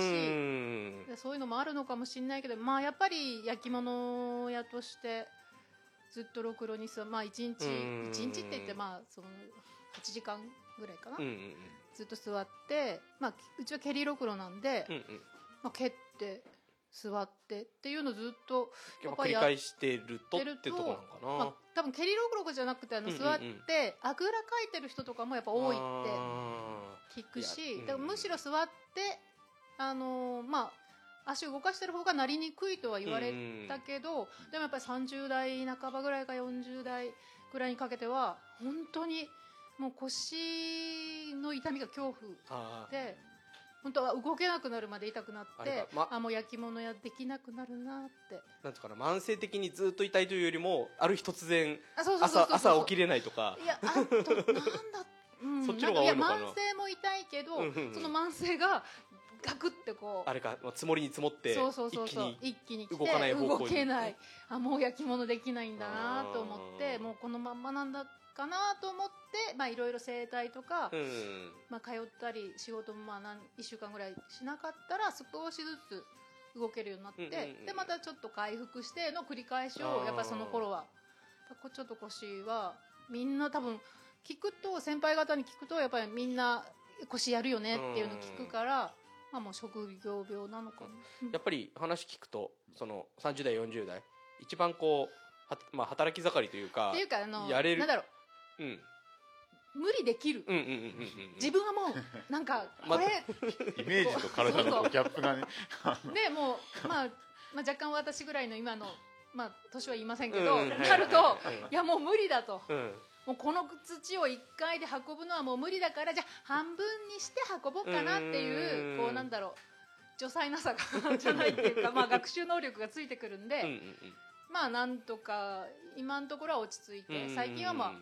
S4: そういうのもあるのかもしれないけどまあやっぱり焼き物屋としてずっとろくろに座まあ一日
S1: うん。
S4: 一日って言ってまあその8時間ぐらいかな、ずっと座って、まあ、うちは蹴りろくろなんで、
S1: うんうん。
S4: まあ、蹴って座ってっていうのをずっと
S1: やっぱ繰り返してるとっ
S4: てると
S1: こなのかな、
S4: まあ、多分蹴りろくろじゃなくてあの
S1: うんうんうん。
S4: 座ってあぐらかいてる人とかもやっぱ多いって
S1: あ
S4: 聞くし
S1: うん。
S4: だからむしろ座ってあのーまあ足を動かしてる方がなりにくいとは言われたけど、でもやっぱり30代半ばぐらいか40代ぐらいにかけては本当にもう腰の痛みが恐怖で本当は動けなくなるまで痛くなって
S1: あ
S4: もう焼き物やできなくなるなって。
S1: なんとかな慢性的にずっと痛いというよりもある日突然
S4: あそうそうそう
S1: 朝
S4: そう。
S1: 朝起きれないとか。
S4: いやあとなんだ、うん、
S1: そっちの方が多いのかな。
S4: んや慢性も痛いけど、
S1: うんうんうん。
S4: その慢性がガクってこう
S1: あれかまあ積もりに積もって
S4: そうそうそうそう。
S1: 一気に
S4: 一気に来て
S1: 動かない方向に。
S4: 動けない。あもう焼き物できないんだなと思って
S1: あー。
S4: もうこのまんまなんだかなと思ってまあいろいろ整体とか、
S1: うん。
S4: まあ、通ったり仕事もまあ何1週間ぐらいしなかったら少しずつ動けるようになって、
S1: うんうんうん
S4: でまたちょっと回復しての繰り返しをやっぱりその頃は。こちょっと腰はみんな多分聞くと先輩方に聞くとやっぱりみんな腰やるよねっていうのを聞くから、まあ、もう職業病なのかな。
S1: やっぱり話聞くとその30代40代一番こうは、まあ、働き盛りというか
S4: っていうかあの
S1: やれる
S4: なんだろう
S1: うん。
S4: 無理できる、
S1: うんうんうんうんうん。
S4: 自分はもう なんか
S1: ま
S4: これ
S2: イメージと体のこうギャップがね。
S4: でもう、まあ、まあ若干私ぐらいの今の、まあ、年は言いませんけど、
S1: うん。
S4: なると、
S1: はいはい。
S4: いやもう無理だと。
S1: うん。
S4: もうこの土を1回で運ぶのはもう無理だからじゃあ半分にして運ぼうかなっていう
S1: うん
S4: こうなんだろう女才なさがじゃないっていうか、まあ、学習能力がついてくるんで、
S1: うんうん
S4: まあなんとか今のところは落ち着いて最近はまあ、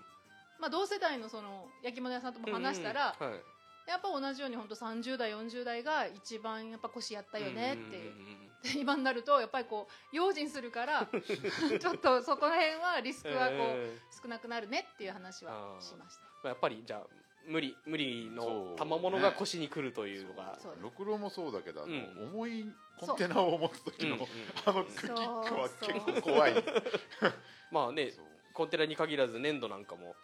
S4: まあ、同世代のその焼き物屋さんとも話したら、
S1: うんうんはい。
S4: やっぱ同じように本当30代40代が一番やっぱ腰やったよねっていう。
S1: んん。んん
S4: で今になるとやっぱりこう用心するから ちょっとそこら辺はリスクはこう
S1: え
S4: 少なくなるねっていう話はしました。
S1: ーやっぱりじゃあ無理無理の賜物が腰に来るというのが。
S2: ろくろもそうだけどあの、
S1: うん。
S2: 重いコンテナを持つ時の、
S1: うんうん
S2: あのクキックは結構怖い。
S1: まあねコンテナに限らず粘土なんかも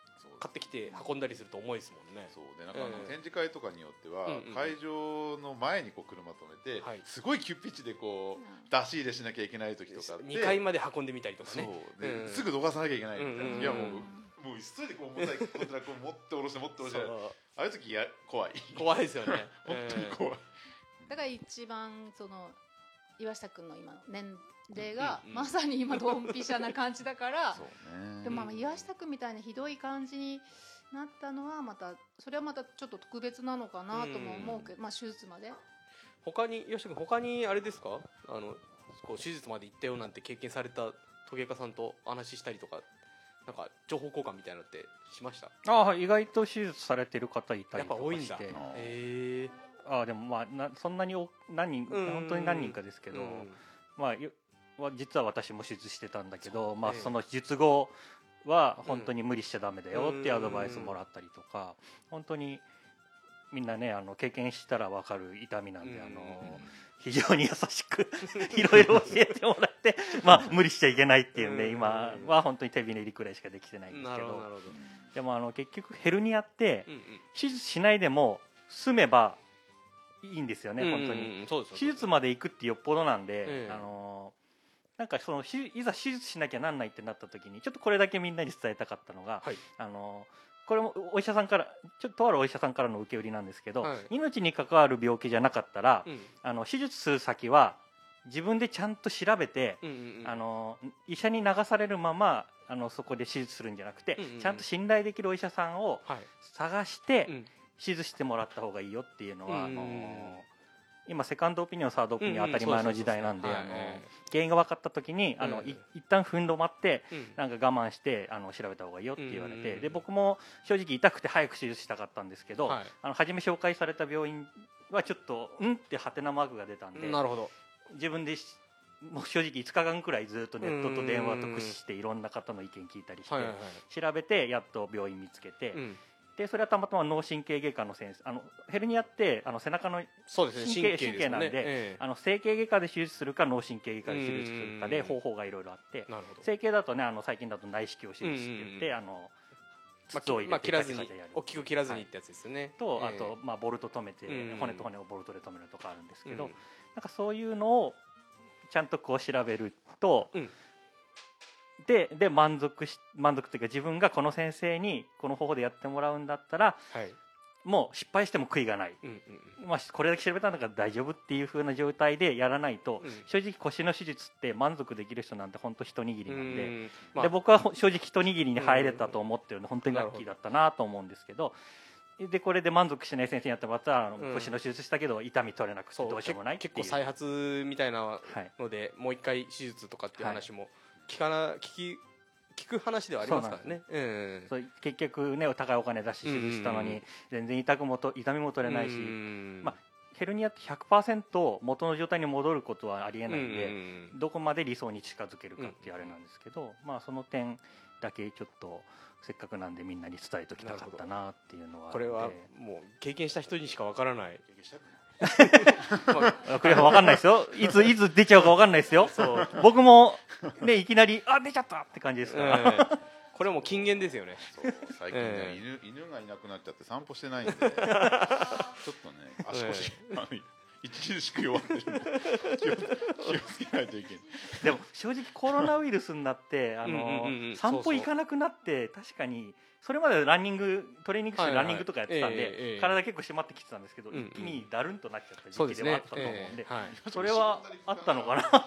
S1: 買ってきて運んだりすると重いですもんね。
S2: そうでなんか展示会とかによっては、
S1: うんうん
S2: 会場の前にこう車止めて、
S1: はい。
S2: すごい急ピッチでこう、
S4: うん。
S2: 出し入れしなきゃいけない時とかって
S1: 2階まで運んでみたりとか
S2: そう
S1: うん
S2: すぐどかさなきゃいけないみたいな、
S1: うんうん
S2: いやもう、
S4: うん
S2: もう急いでこう重たいコンテナこう持って下ろして持って下ろして。ああいう時や怖い。
S1: 怖いですよね。
S2: 本当に
S1: え
S2: 怖い、
S4: だから一番その岩下君の今の年齢が
S1: うんうん
S4: まさに今ドンピシャな感じだから
S2: そうね。
S4: でもまあ岩下君みたいなひどい感じになったのはまたそれはまたちょっと特別なのかなとも思うけどまあ手術まで。
S1: ー他に吉田君他にあれですか？あのこう手術まで行ったよなんて経験された陶芸家さんとお話ししたりとかなんか情報交換みたいなのってしました？
S3: ああ意外と手術されてる方いた
S1: やっ
S3: りとか
S1: ぱ多いんだ。
S3: して
S1: へえ
S3: ああでもまあなそんなにお何人本当に何人かですけど、まあよは実は私も手術してたんだけど、まあ、
S1: ええ。
S3: その術後は本当に無理しちゃダメだよっていうアドバイスもらったりとか本当にみんなねあの経験したら分かる痛みなんで、
S1: うん。
S3: あの非常に優しく いろいろ教えてもらって、まあ、無理しちゃいけないっていうんで
S1: うん。
S3: 今は本当に手びねりくらいしかできてないんです
S1: な
S3: けどでもあの結局ヘルニアって手術しないでも済めばいいんですよね、本当に。手術まで行くってよっぽどなんで、
S1: ええ。
S3: あのなんかそのしいざ手術しなきゃなんないってなった時にちょっとこれだけみんなに伝えたかったのが、
S1: はい。
S3: あのこれもお医者さんからちょっととあるお医者さんからの受け売りなんですけど、
S1: はい。
S3: 命に関わる病気じゃなかったら、
S1: うん。
S3: あの手術する先は自分でちゃんと調べて、
S1: うんうんうん。
S3: あの医者に流されるままあのそこで手術するんじゃなくて、
S1: うんうんうん。
S3: ちゃんと信頼できるお医者さんを
S1: はい。
S3: 探して、
S1: うん。
S3: 手術してもらった方がいいよっていうのは、
S1: うん
S3: あの今セカンドオピニオンサードオピニオン当たり前の時代なんで原因が分かった時にあの、
S1: うん
S3: い一旦踏ん止まって
S1: うん。
S3: なんか我慢してあの調べた方がいいよって言われて、
S1: うん
S3: で僕も正直痛くて早く手術したかったんですけど、
S1: はい。
S3: あの初め紹介された病院はちょっとうんってハテナマークが出たんで
S1: なるほど。
S3: 自分でしもう正直5日間くらいずっとネットと電話と駆使していろんな方の意見聞いたりして、調べてやっと病院見つけて、
S1: うん
S3: でそれはたまたま脳神経外科の先生あのヘルニアってあの背中の
S1: そうですね
S3: 神経
S1: ね
S3: 神経なんで
S1: ええ
S3: あの整形外科で手術するか脳神経外科で手術するかで
S1: うん
S3: 方法がいろいろあって整形だとねあの最近だと内視鏡手術って言って、あの
S1: ま
S3: 筒を入れて
S1: 大きく切らずにってやつですよね。
S3: と、
S1: ええ。
S3: あと、まあ、ボルト止めて、
S1: うん
S3: 骨と骨をボルトで止めるとかあるんですけど、
S1: うん。
S3: なんかそういうのをちゃんとこう調べると、
S1: うん
S3: でで満足し満足というか自分がこの先生にこの方法でやってもらうんだったら
S1: はい。
S3: もう失敗しても悔いがない、
S1: うんうん
S3: まあ、これだけ調べたんだから大丈夫っていう風な状態でやらないと、
S1: うん。
S3: 正直腰の手術って満足できる人なんて本当一握りなんで。
S1: うんまあ。
S3: で僕はほ正直一握りに入れたと思ってるので本当にラッキーだったなと思うんですけど。でこれで満足しない先生にやってもらったらあの
S1: うん。
S3: 腰の手術したけど痛み取れなくてどうしようもないっていう。
S1: 結構再発みたいな
S3: はい。
S1: のでもう一回手術とかっていう話も聞かな聞き聞く話ではありますからね。うん
S3: そう結局ね高いお金出し手術したの
S1: うんうんう
S3: に全然痛くもと痛みも取れないし
S1: うん
S3: まあヘルニアって100%元の状態に戻ることはありえないんで、
S1: うん
S3: どこまで理想に近づけるかっていうあれなんですけど、まあその点だけちょっとせっかくなんでみんなに伝えときたかったなっていうのは
S1: これはもう経験した人にしかわからない。
S3: あ栗原さんわかんないですよ。いついつ出ちゃうかわかんないですよ。
S1: そう。
S3: 僕もねいきなりあ出ちゃったって感じですから、
S1: ええ。これはもう禁言ですよね。
S2: 最近ね、
S1: え
S2: 犬犬がいなくなっちゃって散歩してないんで。ちょっとね足腰、あの著しく弱ってる気を気をつけないといけない。
S3: でも正直コロナウイルスになってあの
S1: うんうんうんうん。
S3: 散歩行かなくなって確かにそれまでランニングトレーニングして
S1: はいはい。
S3: ランニングとかやってたん
S1: ええええ。
S3: で体結構締まってきてたんですけど
S1: うんうん。
S3: 一気にだるんとなっちゃった
S1: そうですね
S3: 時期ではあったと思うんで
S1: ええ。はい。
S3: それはあったのかな？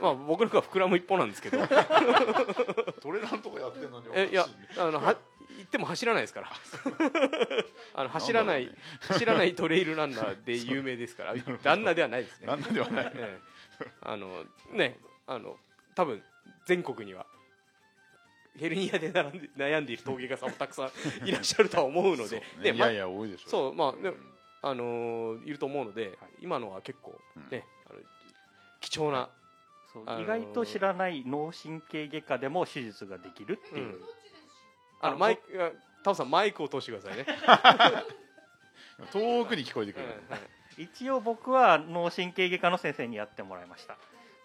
S1: まあ僕の方が膨らむ一方なんですけど。
S2: トレランとかやってんのにおかし
S1: えいや
S2: ね
S1: あのは行っても走らないですから。あの走らない
S2: ね。
S1: 走らないトレイルランナーで有名ですから。ランナーではないですね。
S2: ランナーではない。
S1: ええ。あのねあの多分全国にはヘルニアで並んで悩んでいる陶芸家さんもたくさんいらっしゃるとは思うので。
S2: ね。いやいや多いでしょ
S1: そうまあね
S2: うん
S1: あのーいると思うので、今のは結構
S2: うん。
S1: ね、あの貴重な、
S3: そう
S1: あのー
S3: 意外と知らない脳神経外科でも手術ができるっていう、
S1: うんあの
S3: あ
S1: マイクあタオさんマイクを通してくださいね、
S2: 遠くに聞こえてくる、
S3: 一応僕は脳神経外科の先生にやってもらいました。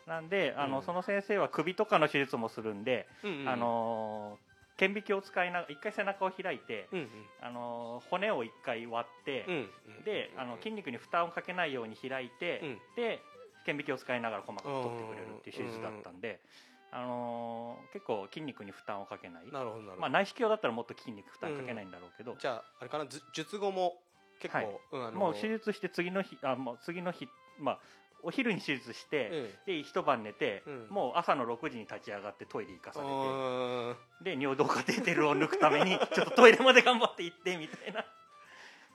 S3: なんであの、
S1: うん。
S3: その先生は首とかの手術もするんで、
S1: うんうん。
S3: あのー顕微鏡を使いながら一回背中を開いて、
S1: うんうん。
S3: あのー骨を一回割って、
S1: うん
S3: であの筋肉に負担をかけないように開いて、
S1: うん。
S3: で顕微鏡を使いながら細かく取ってくれるっていう手術だったんで、あのー結構筋肉に負担をかけない。
S1: なるほどなるほど、
S3: まあ、内視鏡だったらもっと筋肉負担かけないんだろうけど、
S1: じゃああれかな？ず術後も結構、
S3: はい。
S1: うんあの
S3: もう手術して次の日あもう次の日、まあ、お昼に手術して、
S1: え
S3: で一晩寝て、
S1: うん。
S3: もう朝の6時に立ち上がってトイレ行か
S1: え
S3: され
S1: あ
S3: てで尿道カテーテルを抜くために ちょっとトイレまで頑張って行ってみたいな。で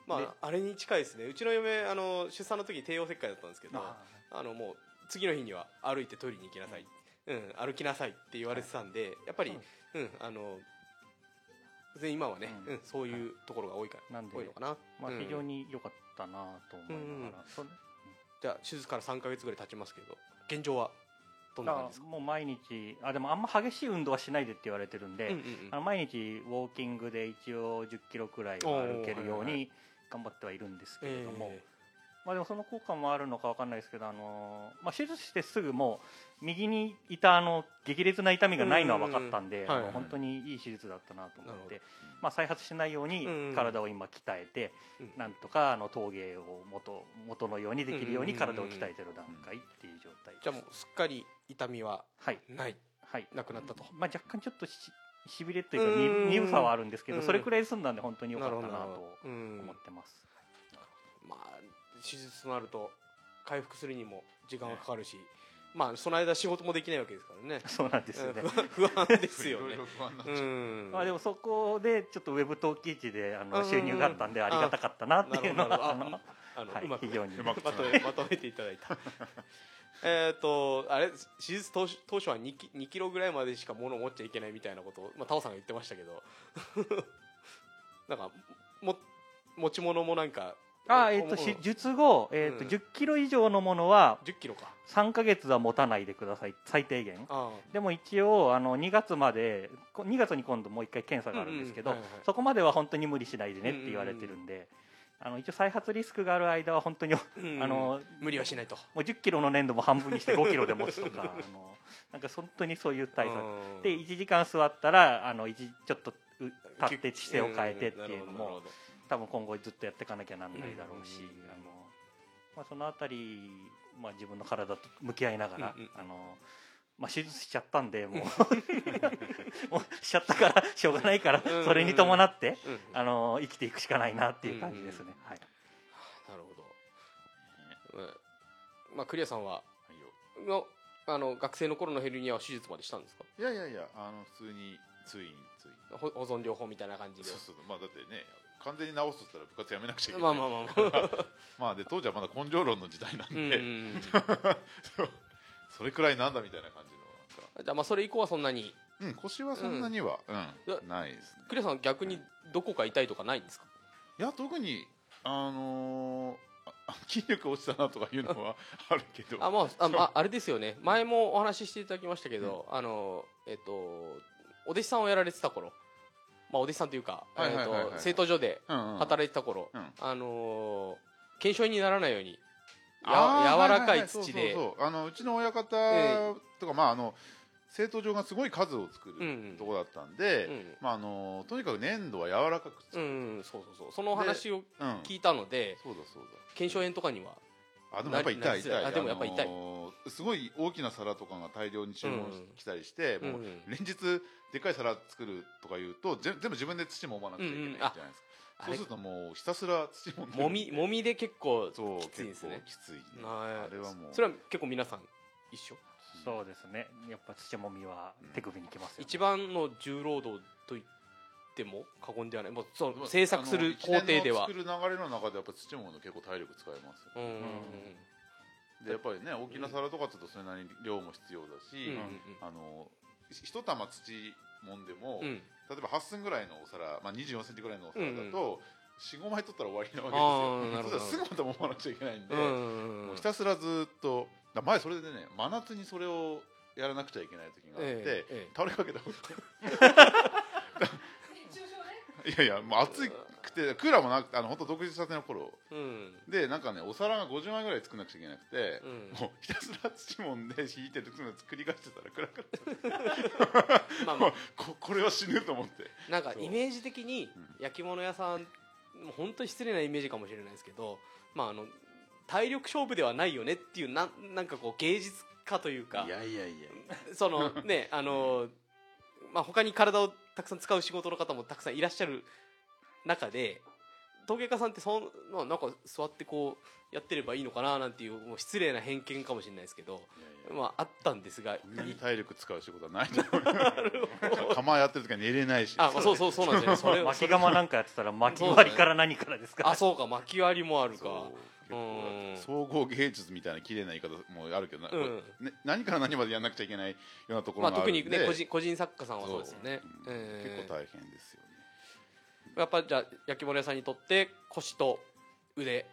S1: まああれに近いですね。うちの嫁あの出産の時帝王切開だったんですけどあのもう次の日には歩いてトイレに行きなさい、うん、歩きなさいって言われてたんでやっぱり、うん、あの全然今はね、
S3: う
S1: うんんそういうところが多いから、多いのかな、うん。
S3: まあ非常に良かったなと思いながら、
S1: じゃあ手術から3か月ぐらい経ちますけど現状はどんな感じですか？
S3: もう毎日あでもあんま激しい運動はしないでって言われてるんで、あの毎日ウォーキングで一応1 0キロくらいは歩けるように頑張ってはいるんですけれども、
S1: え
S3: まあ、でもその効果もあるのかわかんないですけど、あのーまあ、手術してすぐもう右にいたあの激烈な痛みがないのは分かったんで、
S1: はいはい
S3: 本当にいい手術だったなと思って、まあ、再発しないように体を今鍛えて、
S1: うん
S3: なんとかあの陶芸を元元のようにできるように体を鍛えてる段階っていう状態です。
S1: じゃあもうすっかり痛みは
S3: はい、
S1: ない。
S3: はい。
S1: なくなったと。
S3: まあ、若干ちょっとししびれというか鈍さはあるんですけど
S1: うん
S3: それくらい済んだんで本当に良かったなと
S1: うん。
S3: 思ってます、
S1: まあ手術となると回復するにも時間がかかるし、まあその間仕事もできないわけですからね。
S3: そうなんですよね。
S1: う ん不安ですよね。
S3: まあでもそこでちょっとウェブ登記値であの収入があったんでありがたかったなっていうの
S1: なるほど。
S3: はあのはいう
S1: まく
S3: 非常に。
S2: うまく
S1: まとめまとめていただいた。えっとあれ手術当初当初は 2, キ2キロぐらいまでしか物を持っちゃいけないみたいなことを、まあ、タオさんが言ってましたけど。なんかも持ち物もなんか
S3: あえっ、と
S1: うん
S3: し術後、えっと
S1: うん。
S3: 10キロ以上のものは
S1: 10キロか。
S3: 3か月は持たないでください最低限。
S1: あ
S3: でも一応あの2月までこ2月に今度もう一回検査があるんですけど、
S1: うんうんはいはい。
S3: そこまでは本当に無理しないでねって言われてるんで、あの一応再発リスクがある間は本当に
S1: あ、うん。
S3: あの
S1: 無理はしないと。
S3: もう10キロの粘土も半分にして5キロで持つとか あのなんか本当にそういう対策
S1: うん。
S3: で1時間座ったらあの一ちょっとう立って姿勢を変えてっていうのも
S1: んなるほどなるほど
S3: 多分今後ずっとやっていかなきゃなんないだろうし、あのまあ、そのあたり、まあ、自分の体と向き合いながら、
S1: うんうん。
S3: あのまあ、手術しちゃったんでもう。もうしちゃったからしょうがないからそれに伴って
S1: うん
S3: あの生きていくしかないなっていう感じですね。はい。
S1: なるほど、うんまあクリアさんは
S2: はいよ。
S1: のあの学生の頃のヘルニアは手術までしたんですか？
S2: いやいやいやあの普通に通院通院
S1: ほ保存療法みたいな感じで。
S2: そうそう。まあだってね完全に治すとしたら部活やめなくちゃいけない。
S1: まあまあまあまあ。
S2: まあで当時はまだ根性論の時代なん
S1: うんうん
S2: で、
S1: うん。
S2: それくらいなんだみたいな感じのなんか。
S1: じゃあまあそれ以降はそんなに。
S2: うん腰はそんなには、うん
S1: いや
S2: ないですね。
S1: クリアさん逆にどこか痛いとかないんですか？
S2: いや特にあのーあ筋力落ちたなとかいうのは あるけど。
S1: あまああ,、まあ、あれですよね。前もお話ししていただきましたけど、あのえっとお弟子さんをやられてた頃まあお弟子さんというか、えっと生徒所で
S2: うんうん。
S1: 働いてた頃、
S2: うん。
S1: あのー腱鞘炎にならないようにや柔らか
S2: はいは
S1: 土で。
S2: そうちの親方
S1: え
S2: とか、まああの生徒場がすごい数を作る
S1: うんうん。
S2: とこだったんで、
S1: うん
S2: まああのとにかく粘土は柔らかく作
S1: う
S2: る、
S1: んそうそうそう。その話を
S2: うん。
S1: 聞いたので腱鞘炎とかには
S2: だあでもやっぱり痛い痛い。
S1: なあでもやっぱ痛い。
S2: のーすごい大きな皿とかが大量に注文
S1: うん。
S2: 来たりして、
S1: うん。
S2: もう連日でっかい皿作るとかいうとぜ全部自分で土もまなくちゃいけないじゃないですか、
S1: あれ
S2: そうするともうひたすら土も
S1: もみもみで結構
S2: そう
S1: きついんですね。
S2: 結構きついね。
S1: あ
S2: あれはもう。
S1: それは結構皆さん一緒？
S3: そうですね。やっぱ土もみは手首にきますよ、ね。
S1: 一番の重労働と言っても過言ではない。もうそ
S2: まあ
S1: う制作する工程では。
S2: 作る流れの中でやっぱ土もの結構体力使います。よ、
S1: うんうん。
S2: でやっぱりね大きな皿とかって言うとそれなりに量も必要だし、
S1: うん
S2: あのひ一玉土もんでも、
S1: うん。うん
S2: 例えば8寸ぐらいのお皿、まあ、2 4センチぐらいのお皿だと、45枚取ったら終わりなわけですよ。そしたらすぐまたもまなくちゃいけないんで、
S1: うんうん
S2: もうひたすらずっとだ前それでね真夏にそれをやらなくちゃいけない時があって、倒れかけたこと いやいやもう暑くてクーラーもなくてあの本当独立したての頃。
S1: うん。
S2: でなんかねお皿が50枚ぐらい作んなくちゃいけなくて、
S1: うん。
S2: もうひたすら土もんで引いてるの作り返してたら暗かった。
S1: まあま
S2: もう ここれは死ぬと思って。
S1: あなんかイメージ的に
S2: うん。
S1: 焼き物屋さんもう本当に失礼なイメージかもしれないですけどまああの体力勝負ではないよねっていうなんなんかこう芸術家というか。
S2: いやいやいや。
S1: そのねあのまあ他に体をたくさん使う仕事の方もたくさんいらっしゃる中で陶芸家さんってそんまあなんか座ってこうやってればいいのかななんていうもう失礼な偏見かもしれないですけど
S2: いやいや。
S1: まああったんですが
S2: 体力使う仕事はないと思う。釜やってる時は寝れないし。
S1: あ、まあ、そうそうそうなんですよね。それ
S3: 巻き釜なんかやってたら巻き割りから何からですか？
S1: あそうか巻き割りもあるか
S2: 総合芸術みたいな綺麗な言い方もあるけどな、
S1: うん。
S2: ね、何から何までやんなくちゃいけないようなとこ
S1: まあ、
S2: ろがあるんで、
S1: 特にね個人個人作家さんはそうですよね。
S2: そう。うん
S1: えー。
S2: 結構大変ですよね。
S1: やっぱじゃあ焼き物屋さんにとって腰と腕。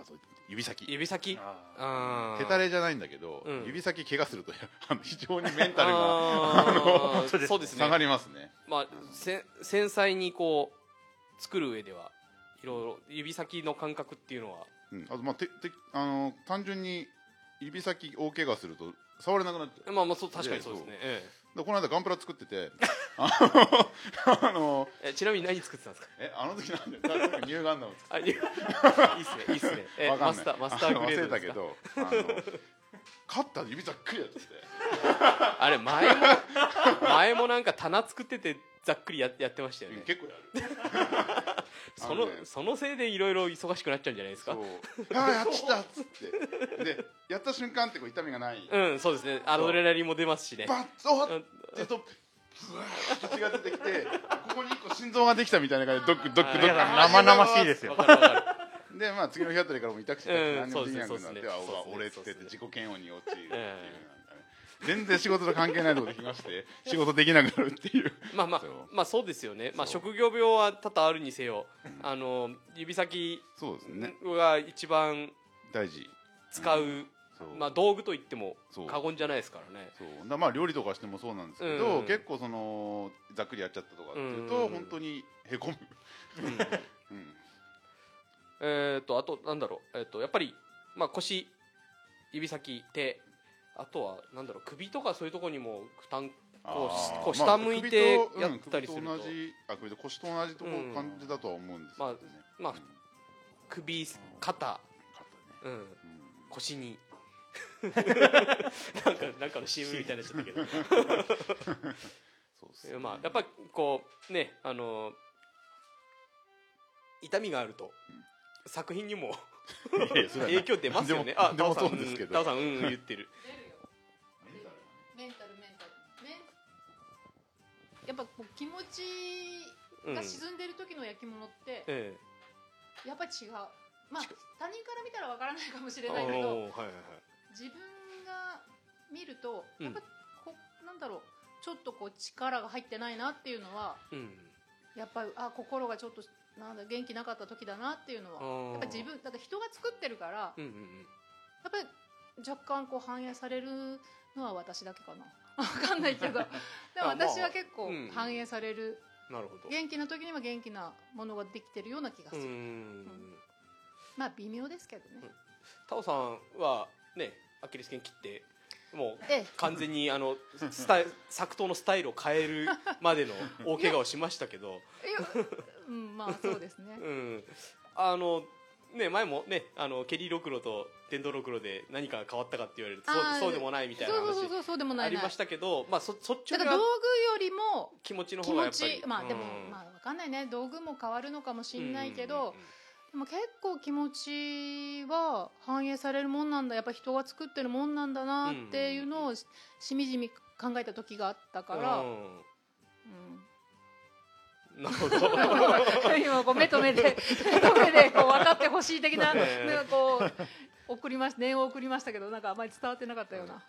S2: あと指先。
S1: 指先。
S3: あ
S1: あ
S2: 手たれじゃないんだけど、
S1: うん。
S2: 指先怪我すると 非常にメンタルが
S1: そうです
S2: 下が
S1: ね
S2: りますね。
S1: まあせ繊細にこう作る上ではいろいろ指先の感覚っていうのは
S2: うん、あとまあててあの単純に指先大怪我すると触れなくなっちゃう。
S1: まあまあそう確かにそうですね。え
S2: でこの間ガンプラ作ってて あの
S1: ええちなみに何作ってたんですか？
S2: えあの時なんでニューガンダム作っ
S1: あいい いいっすねいいっすね。えマスターマスターグレード
S2: 忘れたけどあのカッターで指ざっくりやっちゃって。
S1: あれ前も前もなんか棚作っててざっくりややってましたよね。
S2: 結構やる
S1: そのそのせいでいろいろ忙しくなっちゃうんじゃないですか？
S2: そう。ああやっちゃったっつって。でやった瞬間ってこう痛みがない。
S1: うんそうですね。アドレナリンも出ますしね。
S2: バッと
S1: うん
S2: ってとブワーッ血が出てきてここに一個心臓ができたみたいな感じでドックドックドック。
S1: あ
S3: 生々しいですよ。
S2: でまあ次の日あたりからもう痛くて痛くて
S1: うん
S2: 何もできなくなって
S1: そうですね
S2: 俺って言って自己嫌悪に陥るっていう
S1: え
S2: なんかね全然仕事と関係ないところできまして 仕事できなくなるっていう。
S1: まあまあまあそうですよね。まあ職業病は多々あるにせよあの指先
S2: そうですね。
S1: が一番
S2: 大事。
S1: 使う。まあ道具と言っても過言じゃないですからね。
S2: そう。だまあ料理とかしてもそうなんですけど、
S1: うん。
S2: 結構そのざっくりやっちゃったとかっていうと、
S1: うん。
S2: 本当にへこむ、
S1: うん。
S2: うん、
S1: えっとあとなんだろう。えっとやっぱりまあ腰指先手あとはなんだろう首とかそういうところにも負担こうこう下向いて
S2: まあ
S1: やったりすると。
S2: 首とうん首と同じあ首と腰と同じとこ
S1: うん。
S2: 感じだとは思うんですけどね、
S1: まあまあ
S2: うん。
S1: 首肩、うん、
S2: うん。
S1: 腰に。なんかなんかの CM みたいになっちゃったけど。
S2: そうね。
S1: まあやっぱりこうねあの痛みがあると、作品にも影響出ますよね。あ
S2: でも
S1: タオオさんうんうん言ってる
S4: やっぱこう気持ち
S1: うん。
S4: が沈んでる時の焼き物って、
S1: え
S4: やっぱり違う。まあ他人から見たらわからないかもし
S1: え
S4: れないけど
S1: はいはいはい。
S4: 自分が見ると
S1: うん。
S4: やっぱこなんだろうちょっとこう力が入ってないなっていうのは
S1: うん。
S4: やっぱりあ心がちょっとなんだ元気なかった時だなっていうのはやっぱ自分だって人が作ってるから
S1: うんうんうん。
S4: やっぱり若干こう反映されるのは私だけかなわかんないけど。でも
S1: あまあ
S4: 私は結構
S1: うん。
S4: 反映される。
S1: なるほど。
S4: 元気な時には元気なものができてるような気がす
S1: う
S4: る
S1: ん。
S4: まあ微妙ですけどね。
S1: タオさんはねアキレス腱切ってもう
S4: ええ。
S1: 完全にあのスタイ 作刀のスタイルを変えるまでの大怪我をしましたけど。
S4: いやうんまあそうですね。
S1: うん。あのね前もねあのケリーロクロと電動ロクロで何かが変わったかって言われるとそうそうでもないみたいな話ありましたけどまあそそっち
S4: だから道
S1: が
S4: 具よりも
S1: 気持ちの方がやっぱり
S4: ちまあでも、
S1: うん
S4: まあわかんないね。道具も変わるのかもしんないけど、でも結構気持ちは反映されるもんなんだ。やっぱ人が作ってるもんなんだなっていうのをししみじみ考えた時があったから、
S1: う
S4: うん
S1: んなるほど。
S4: 今こう目と目で目と目でこう分かってほしい的な
S1: ええ
S4: なんかこう送りまし念を送りましたけどなんかあまり伝わってなかったような。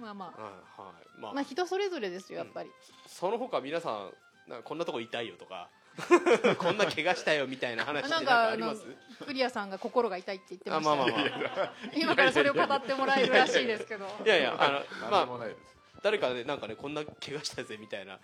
S4: まあま
S1: はいはい。ま
S4: あ。
S1: あ
S4: まあ人それぞれですよやっぱり、
S1: その他皆さんなんかこんなとこ痛いよとか。こんな怪我したよみたいな話ってなん
S4: かあ
S1: ります？
S4: クリアさんが心が痛いって言ってま
S1: あ
S4: した。
S1: まあまあま
S4: よ
S1: あ。
S4: 今からそれを語ってもらえるらしいですけど。
S1: いやいやあのまあ誰かねなんかねこんな怪我したぜみたいな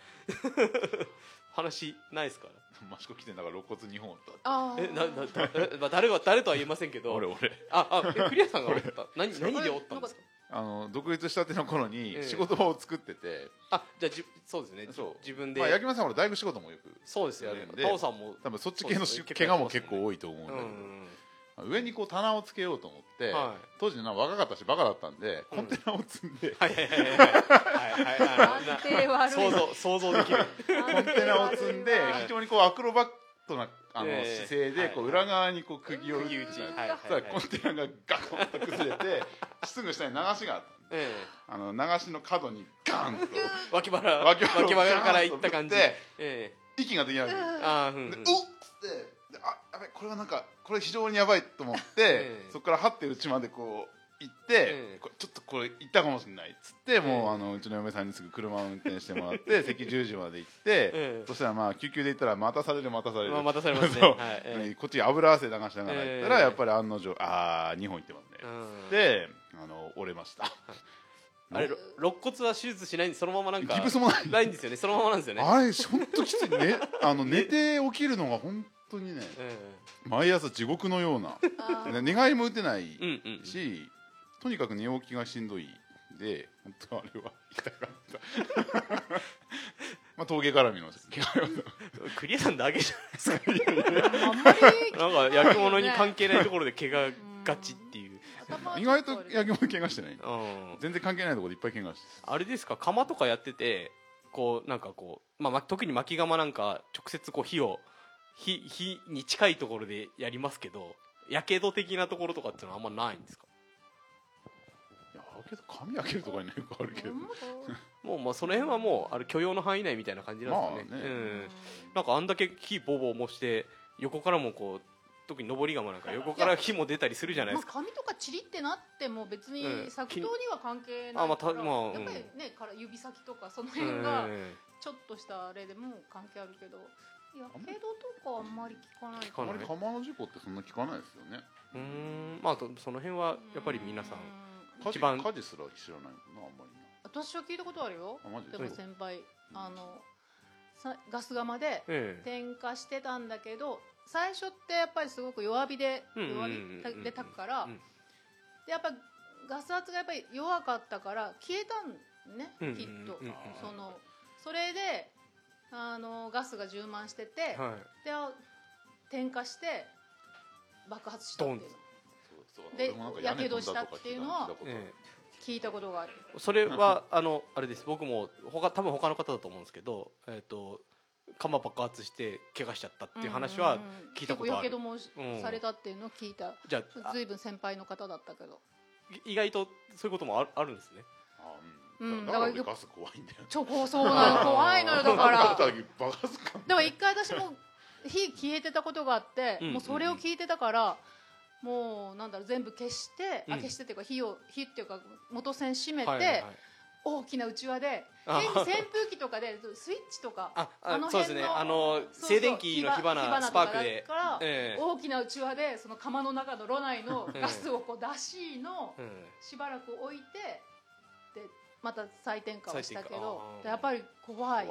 S1: 話ないですか
S2: 益子来てんだから肋骨2本折っ
S4: あー。
S1: えななだえまあ誰が誰とは言いませんけ
S2: た
S1: ど。
S2: 俺俺。
S1: ああえクリアさんが折った？何何で折ったんですか？
S2: あの独立したての頃に
S1: ええ。
S2: 仕事場を作ってて、
S1: あじゃあじそうですね。
S2: そう。
S1: 自分で、
S2: まあ、八木村さんは大工仕事もよく
S1: そうですよね。
S2: やるんで。
S1: タオさんも
S2: 多分そっち系の怪我も結構多いと思うん
S1: う
S2: だけど、
S1: ん
S2: 上にこう棚をつけようと思って、
S1: は
S2: 当時若かったしバカだったんで、
S1: うん。
S2: コンテナを積んで、
S1: はいはいはいはいはい。想像想像できる
S2: コンテナを積んで
S1: はい
S2: 非常にこうアクロバットなあの
S1: ええ
S2: 姿勢でこう
S1: はい
S2: 裏側にこう釘を打
S1: ちはいはい
S2: そしたらコンテナがガコンと崩れてすぐ下に流しがあった
S1: え
S2: あの流しの角にガンと
S1: え脇腹
S2: 脇腹
S1: からいった感じ
S2: ガーンと
S1: え
S2: 息ができなくて
S4: うん
S1: えああうんうん
S2: でおっつってであやべこれはなんかこれ非常にやばいと思って、
S1: ええ。
S2: そこから張ってるうちまでこう行って、
S1: ええ。
S2: これちょっとこれ行ったかもしれないっつって、もう
S1: ええ
S2: あのうちの嫁さんにすぐ車を運転してもらって 赤十字まで行って、
S1: ええ。
S2: そしたらまあ救急で行ったら待たされる待たされる、
S1: まあ待たされますね。はいえ
S2: こっちに油汗流しながら行ったら、
S1: ええ。
S2: やっぱり案の定ああ2本行ってますね。であの折れました。
S1: あれろ肋骨は手術しないんでそのままなんか
S2: ギプスもない
S1: ないんですよね。そのままなんですよね。
S2: あれ本当きつい。ねあの寝て起きるのが本当にね
S1: え
S2: 毎朝地獄のような
S4: あー。
S2: ね寝返りも打てない
S1: えうんうん。
S2: し、とにかく寝起きがしんどいで本当あれは痛かった。まあ峠絡みの
S1: クリアさんだけじゃないですか。なんか焼き物に関係ないところで怪我がちっていう。
S2: 意外と焼き物怪我してない。
S1: うん。
S2: 全然関係ないところでいっぱい怪我して
S1: あれですか？釜とかやっててこうなんかこう、まあまあ、特に巻き釜なんか直接こう火を火火に近いところでやりますけどやけど的なところとかっていうのはあんまないんですか？
S2: いやけど髪焼けるとかによくあるけど、
S4: う ん
S1: もうまあその辺はもうあれ許容の範囲内みたいな感じなんですかね,、
S2: まあね。
S1: うん、なんかあんだけ火ボーボーもして横からもこう特に上り窯なんか横から火も出たりするじゃないで
S4: まあ、
S1: すか、
S4: 髪とかチリってなっても別に
S1: うん。
S4: 作刀には関係ない
S1: あまあ
S4: から、
S1: たまあうん。
S4: やっぱりねから指先とかその
S1: う
S4: 辺が
S1: ん。
S4: ちょっとしたあれでも関係あるけどやけどとかあんまり聞かない
S1: 聞かない？
S2: あまり釜の事故ってそんな聞かないですよね。
S1: うーん。まあとその辺はやっぱり皆さん
S4: う
S2: 火事
S1: 一番
S2: 火事すら知らないもんなあんまり
S4: 私は聞いたことあるよ。
S2: なあマジで
S4: でも先輩あのさガス釜で
S1: ええ。
S4: 点火してたんだけど最初ってやっぱりすごく弱火で
S1: うんうんうん
S4: 弱
S1: うん。
S4: 火で炊くから
S1: うん。
S4: でやっぱガス圧がやっぱり弱かったから消えたんね、
S1: うん。
S4: きっと、
S1: うんうんうん。
S4: そのそれであのガスが充満してて、
S1: はい。
S4: で点火して爆発したっていう。で
S2: 俺もなんか屋根飛んだとか
S4: 火傷したっていうのは
S2: 聞いたこと
S4: がある。
S1: えそれはあのあれです。僕も他多分他の方だと思うんですけどえっ、と釜爆発して怪我しちゃったっていう話は
S4: うんうんうん。
S1: 聞いたことある。
S4: 結構やけども
S1: うん
S4: されたっていうのを聞いた、
S1: じゃああ
S4: ずいぶん先輩の方だったけど。
S1: 意外とそういうこともあるあるんですね。
S2: あ
S4: う
S2: うん。ん、だ
S4: だから
S2: から俺ガス怖いんだよ
S4: ちょこそうなの。怖いのよだから。でも一回私も火消えてたことがあって、
S1: うん
S4: もうそれを聞いてたから、もうなんだろう全部消して、
S1: うん。
S4: あ消してっていうか火を火っていうか元栓閉めて、大きなうちわで
S1: あ。
S4: 変に扇風機とかでスイッチとか
S1: あ
S4: の辺の
S1: 静電気の火花スパークで。
S4: 大きなうちわでその釜の中の炉内の
S1: うん
S4: ガスをこう出しの
S1: うん。
S4: しばらく置いてでまた再点火をしたけどやっぱり怖い。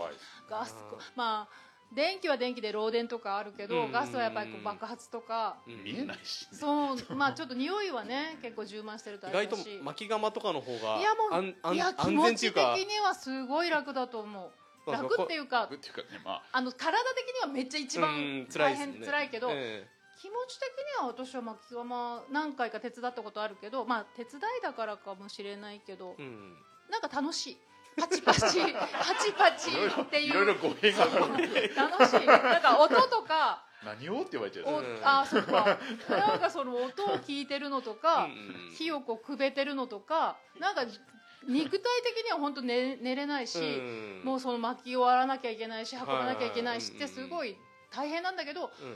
S4: ガスまあ電気は電気で漏電とかあるけど、
S1: うん
S4: ガスはやっぱりこう爆発とか、
S1: うん
S2: 見えないし、ね、
S4: そう まあちょっと匂いはね結構充満してるとあ
S1: 意外と巻き窯とかの方が
S4: いやもういや気
S1: 安
S4: 持ち的にはすごい楽だと思う。楽っていうか
S2: ねまあ。
S4: あの体的にはめっちゃ一
S1: うん
S4: 番大変
S1: ね
S4: 辛いけど、
S1: え
S4: 気持ち的には私は巻き窯何回か手伝ったことあるけどまあ手伝いだからかもしれないけど
S1: えうん
S4: なんか楽しい。パチパチ。パチパチっていう。
S2: いろいろ語弊がある
S4: 楽しい。なんか音とか。
S2: 何をって言われちゃう。
S4: お
S1: うん
S4: あそっか。なんかその音を聞いてるのとか、
S1: うん
S4: 火をこうくべてるのとかなんか肉体的には本当寝寝れないし、
S1: うん
S4: もうその巻き終わらなきゃいけないし運ばなきゃいけないしってすごい大変なんだけど
S1: うん
S4: 精神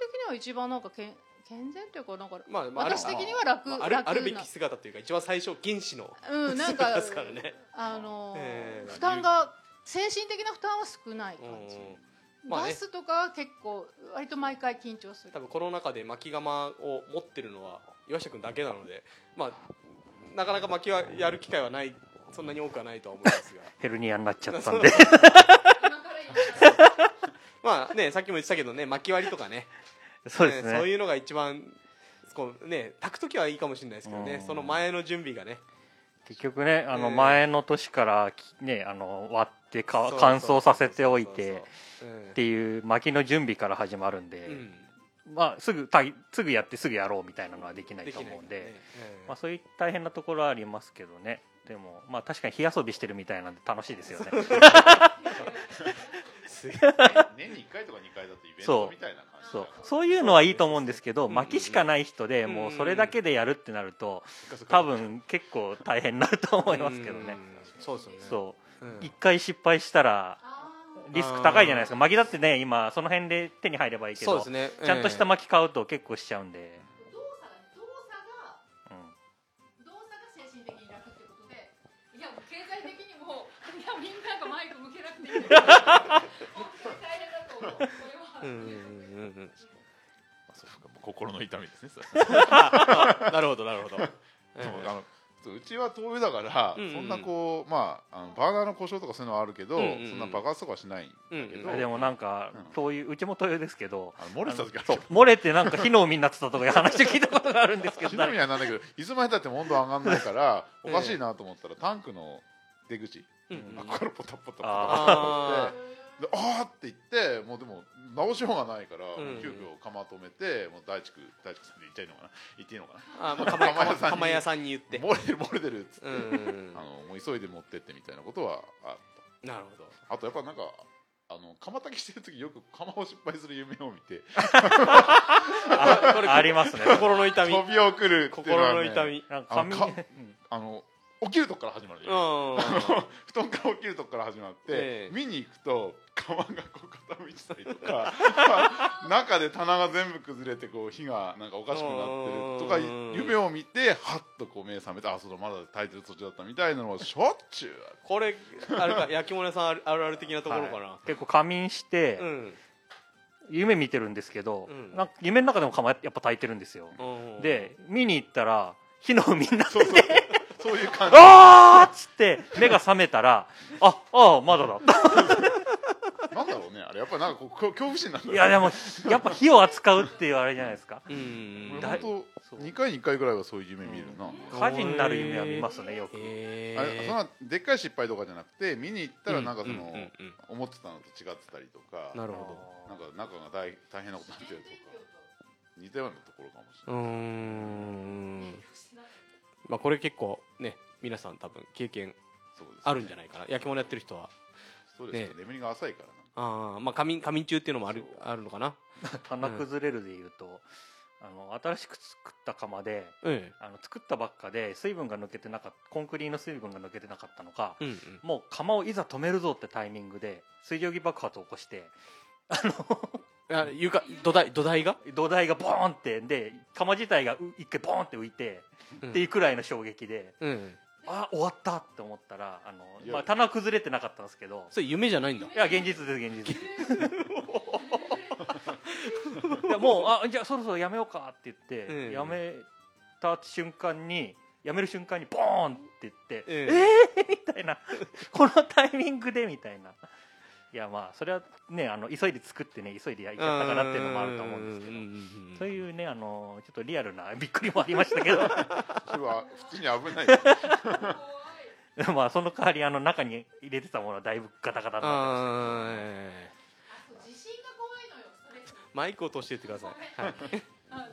S4: 的には一番なんかけん健全っていうかなんか
S1: まあまあ
S4: 私的には楽
S1: まああ
S4: 楽な。
S1: るあるべき姿というか一番最初原始の
S4: うんなんか
S1: ですからね。
S4: あのー
S1: えー
S4: 負担が精神的な負担は少ない感じ、
S1: うんまあね。
S4: ガスとかは結構割と毎回緊張する。
S1: 多分この中で巻き窯を持ってるのは岩下君だけなのでまあなかなか巻きはやる機会はないそんなに多くはないとは思いますが。
S3: ヘルニアになっちゃったんで。
S4: 今から言います
S1: まあねさっきも言ってたけどね巻き割りとかね
S3: そうですね。
S1: そういうのが一番こうね炊く時はいいかもしれないですけどね。
S3: うん。
S1: その前の準備がね。
S3: 結局ねあの
S1: ええ
S3: 前の年からきねあの割ってか乾燥させておいてっていう薪の準備から始まるんで、
S1: うん。うん
S3: まあすぐたいすぐやってすぐやろうみたいなのはできない
S1: で
S3: と思うんで
S1: ねええ
S3: まあ、そういう大変なところはありますけどね。でもまあ確かに火遊びしてるみたいなんで楽しいですよね。
S1: すげえ。
S2: 年に1回とか2回だとイベントみたいな感じ
S3: そう。そういうのはいいと思うんですけど
S1: うん。うん
S3: 薪しかない人でもうそれだけでやるってなると多分結構大変になると思いますけどね。
S1: うん。そうですよね。
S3: そう。
S1: うん。
S3: 一回失敗したら
S4: あ
S3: リスク高いじゃないですか。薪だってね今その辺で手に入ればいいけどちゃんとした薪買うと結構しちゃうんで、
S4: ー動作が動作が
S3: うん
S4: 動作が精神的に楽ってことでいやもう経済的にもいやみんながマイク向けなくていい んだけど本当に大変だと思うこれは、
S1: うんうんうんうん
S2: まあそうか心の痛みですねそれ。
S1: あなるほどなるほど。
S2: そうあのそううちは灯油だから、
S1: うんうん
S2: そんなこうまああのバーナーの故障とかそういうのはあるけど、
S1: うんうんうん。
S2: そんな爆発とかはしないんだけど、
S1: うん
S3: でもなんか
S2: うん。
S3: 灯油うちも灯油ですけど
S2: あの漏れてた時ある
S3: 漏れてなんか火の海になってたとかいう話を聞いたことがあるんですけど。
S2: ちなみにはなんだけどいつまでたっても温度上がんないからおかしいなと思ったらタンクの出口、
S1: うんうん
S2: あここからポタポタポタ
S1: あ
S2: ポタってであーって言ってもうでも直しようがないから、
S1: うん。
S2: 急遽釜止めてもう大地区大地区さんで言っちゃいいのかな？言っていいのかな？
S1: あまあ釜
S2: 釜屋さんに。
S1: 釜屋さんに言って。
S2: 漏れてる漏れてるっつって、
S1: うんうん
S2: あのもう急いで持ってってみたいなことはあっ
S1: なるほど。
S2: たあとやっぱなんかあの釜炊きしてる時よく釜を失敗する夢を見て。
S1: あこれ
S3: ありますね。
S1: 心の痛み。
S2: 飛び送るっていうのは、ね、
S1: 心の痛み。
S2: あの起きるとこから始まるよ、
S1: うん。
S2: 布団から起きるとこから始まって、
S1: ええ。
S2: 見に行くと釜がこう傾いてたりとか 中で棚が全部崩れてこう火がなんかおかしくなってるとか
S1: うん。
S2: 夢を見てハッとこう目覚めてあそうだまだ炊いてる途中だったみたいなのをしょっちゅうある
S1: これあれか焼き物屋さんあるある的なところかな。
S3: 結構仮眠して
S1: うん。
S3: 夢見てるんですけど、
S1: うん。
S3: なんか夢の中でも釜やっぱ炊いてるんですよ、
S1: うん。
S3: で見に行ったら火の海になって
S2: そう。そうそういう感じ。
S3: あーっつって目が覚めたらあああまだだ。
S2: なんだろうねあれ。やっぱなんかこう恐怖心なんだ
S3: いやでもやっぱ火を扱うっていうあれじゃないですか。
S1: うん。
S2: 俺
S3: だい
S2: 本当2回に1回ぐらいはそういう夢見るな、
S3: 火事になる夢は見ますねよく。
S1: へ
S2: あれそんなでっかい失敗とかじゃなくて見に行ったらなんかその、
S1: うんうんうん
S2: 思ってたのと違ってたりとか
S1: なるほ
S2: なんか中が大大変なことになってるとか似たようなところかもしれ
S1: どう
S2: ない、
S1: ーんまあこれ結構ね皆さん多分経験あるんじゃないかな。焼き物やってる人は。
S2: そうですね。
S1: ね。
S2: 眠りが浅いからな
S1: ああまあ仮眠仮眠中っていうのもあるあるのかな。
S3: 棚崩れるでいうと、あの新しく作った窯で
S1: え
S3: あの作ったばっかで水分が抜けてなかったコンクリの水分が抜けてなかったのか、
S1: えうんうん。
S3: もう窯をいざ止めるぞってタイミングで水蒸気爆発を起こしてあ
S1: あ床土台土台が？
S3: の土台がボーンってで窯自体がう一回ボーンって浮いて、
S1: うん。
S3: っていうくらいの衝撃で
S1: うん。
S3: あ終わったって思ったらあのまあ、棚は崩れてなかったんですけど
S1: それ夢じゃないんだ。
S3: いや現実です現実。いやもうあじゃあそろそろやめようかって言って、
S1: うん。
S3: やめた瞬間にやめる瞬間にボーンって言って、
S1: え
S3: えー、みたいな。このタイミングでみたいないやまあそれはねあの急いで作ってね急いで焼いちゃったからっていうのもあると思うんですけど。
S1: ん
S3: そういうねあのちょっとリアルなびっくりもありましたけど。
S2: それは普通に危ない。
S3: まあその代わりあの中に入れてたものはだいぶガタガタになってました。
S1: あーええ
S4: 地震が怖いのよそれ
S1: マイクを通してってください、はい、
S4: あ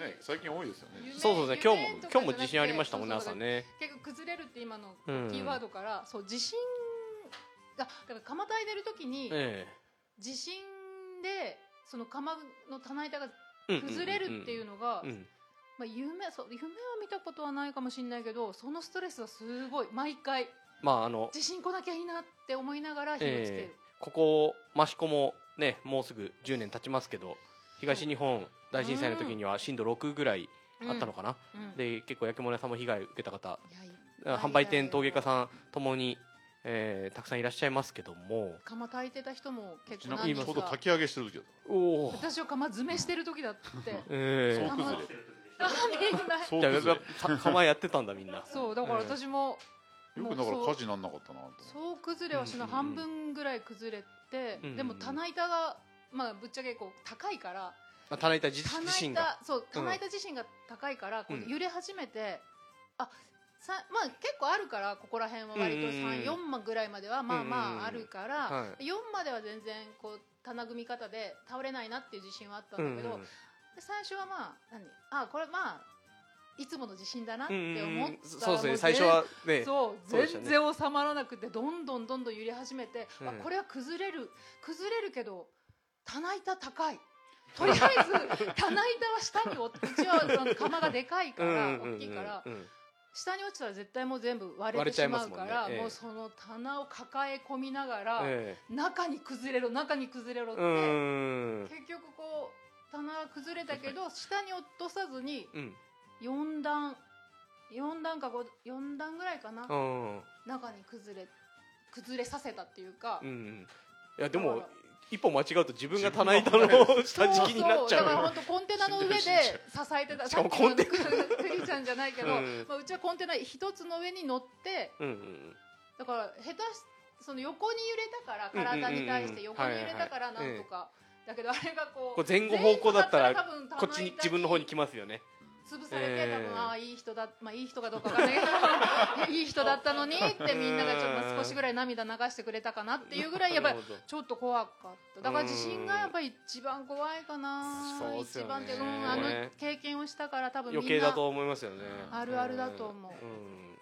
S2: ね最近多いですよね。
S4: 夢
S1: そうそうですね今日も今日も地震ありましたもんね朝ね。
S4: 結構崩れるって今のキ
S1: うん
S4: ーワードから、そう地震がだから釜炊いてる時に
S1: え
S4: 地震でその釜の棚板が
S1: え
S4: 崩れるっていうのが、
S1: うん。
S4: まあ、夢そう夢は見たことはないかもしれないけどそのストレスはすごい。毎回。
S1: まああの
S4: 地震来なきゃいいなって思いながら火をつける、
S1: えここ益子もねもうすぐ10年経ちますけど東日本大震災の時には震度6ぐらいあったのかな、
S4: うん。うん。
S1: で結構焼き物屋さんも被害を受けた方。販売店陶芸家さんともに、えーたくさんいらっしゃいますけども。
S4: 釜炊いてた人も結構
S2: なんかちょうど炊き上げしてる時だっ
S1: おお、
S4: 私は釜詰めしてる時だって。
S1: えー、
S2: 総崩れ
S4: あみんな
S2: 総
S1: じゃあ
S2: 崩れ
S1: やっぱ釜やってたんだみんな。
S4: そうだから私も、
S2: よくだから火事なんなかったなと思って。
S4: 総崩れはしない、
S1: うんうんうん
S4: 半分ぐらい崩れて、
S1: うん。うんうん
S4: でも棚板がまあぶっちゃけこう高いから
S1: あ棚板自身が。
S4: 板そう棚板自身が高いから、こう
S1: うん。
S4: 揺れ始めて、あさまあ結構あるからここら辺は割と
S1: うんうんうん。
S4: 34万ぐらいまではまあまああるから、
S1: はい。
S4: 4までは全然こう棚組み方で倒れないなっていう自信はあったんだけど、で最初はまあ何？あこれまあいつもの地震だなって思ったら
S1: そうですね。
S4: も
S1: 最初はね
S4: そう全然収まらなくてどんどんどんどん揺れ始めて、
S1: うん。
S4: あこれは崩れる崩れるけど棚板高い。とりあえず 棚板は下に落うちはその釜がでかいから大きいから下に落ちたら絶対もう全部割れてしますう
S1: もんね。ええ。
S4: からもうその棚を抱え込みながら
S1: え
S4: 中に崩れろ中に崩れろって結局こう棚は崩れたけど 下に落とさずに
S1: うん。
S4: 4段4段か5 4段ぐらいかな
S1: うん。
S4: 中に崩れ崩れさせたっていうか、
S1: うんいやでも一歩間違うと自分が棚板の下敷きになっちゃ
S4: そうそうだから
S1: う
S4: 本当コンテナの上で支えてた
S1: しかもコンテ
S4: ク リちゃんじゃないけど、
S1: うん。
S4: まあ、うちはコンテナ一つの上に乗って
S1: うんうん
S4: だから下手しその横に揺れたから体に対して横に揺れたから
S1: うんうんうん
S4: なんとか、だけどあれがこう
S1: 前後方向だったらこっちに自分の方に来ますよね
S4: 潰されて、
S1: えー。
S4: 多分ああいい人だまあいい人かどうかわかんないけど いい人だったのにってみんながちょっと少しぐらい涙流してくれたかなっていうぐらいやっぱりちょっと怖かった。だから地震がやっぱり一番怖いかな。
S1: ね。
S4: 一番ってうんあの経験をしたから多分みんな
S1: 余計だと思いますよね。
S4: あるあるだと思う。
S1: うん。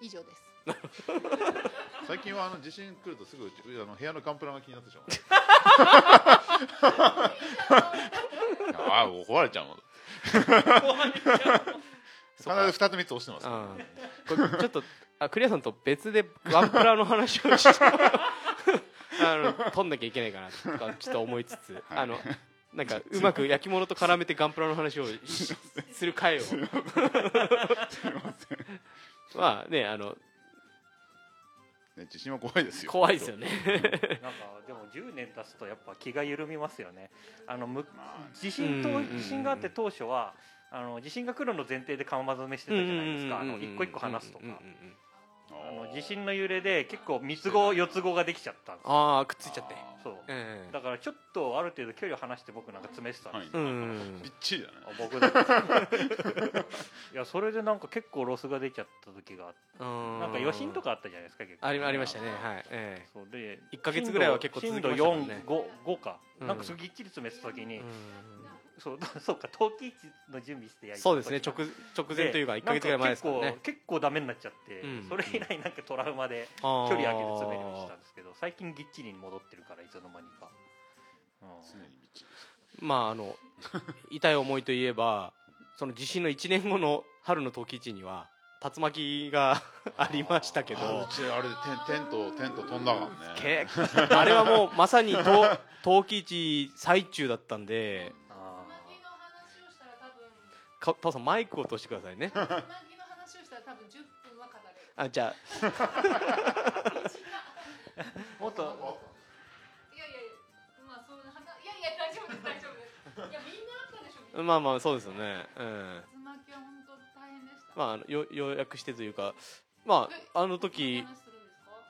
S4: 以上です。
S2: 最近はあの地震来るとすぐあの部屋のガンプラが気になってしまう。ああ壊れちゃうもん必ず2つ3つ押してます。から
S1: あ。ーこれちょっとあクリアさんと別でガンプラの話をして。あの取んなきゃいけないかなとかちょっと思いつつ。あのなんかうまく焼き物と絡めてガンプラの話をしする回を。まあねあの
S2: ね地震は怖いですよ。
S1: 怖いですよね。
S3: なんかでも10年経つとやっぱ気が緩みますよね。あのむ
S2: まあ
S3: 地震と地震があって当初はあの地震が来るの前提で釜詰めしてたじゃないですか。あの一個一個話すとか。あの地震の揺れで結構三つ子四つ子ができちゃった
S1: ああくっついちゃって
S3: そう。
S1: ええ。
S3: だからちょっとある程度距離を離して僕なんか詰めてたんですよ、
S1: うん。
S2: びっちりだね。
S3: あ僕だけ いやそれでなんか結構ロスが出ちゃった時があって。
S1: うん。
S3: なんか余震とかあったじゃないですか結構。
S1: ありありましたね。はい。え
S3: そう。で
S1: 一ヶ月ぐらいは結構続きましたもんね。
S3: 震度4 5か、
S1: うん。
S3: なんかすごいぎっちり詰めてた時に、
S1: えうん
S3: そう そうか陶器市の準備してやり
S1: そうですね直直前というか1か月ぐらい前ですからね。
S3: 結構結構ダメになっちゃって、
S1: うん。
S3: それ以来なんかトラウマで
S1: 距離
S3: 距離上げて詰めるようにしたんですけど最近ぎっちりに戻ってるからいつの間にか、うん。
S2: 常にびっちり
S1: まああの 痛い思いといえばその地震の1年後の春の陶器市には竜巻がありましたけ
S2: あ
S1: ど。
S2: うちあれでテンテントテント飛んだからね。
S1: けあれはもうまさに陶陶器市最中だったんでかタオさんマイクを落としてくださいね。
S4: つなぎの話をしたら多分10分は語れる
S1: あじゃ
S3: ー もっと。
S4: いやいやまあそういう話いやいや大丈夫です大丈夫です。いやみんなあったでしょ
S1: あまあまあそうですよね。うん。
S4: 竜巻は本当大変でした。
S1: まああのよ要約してというかまああの時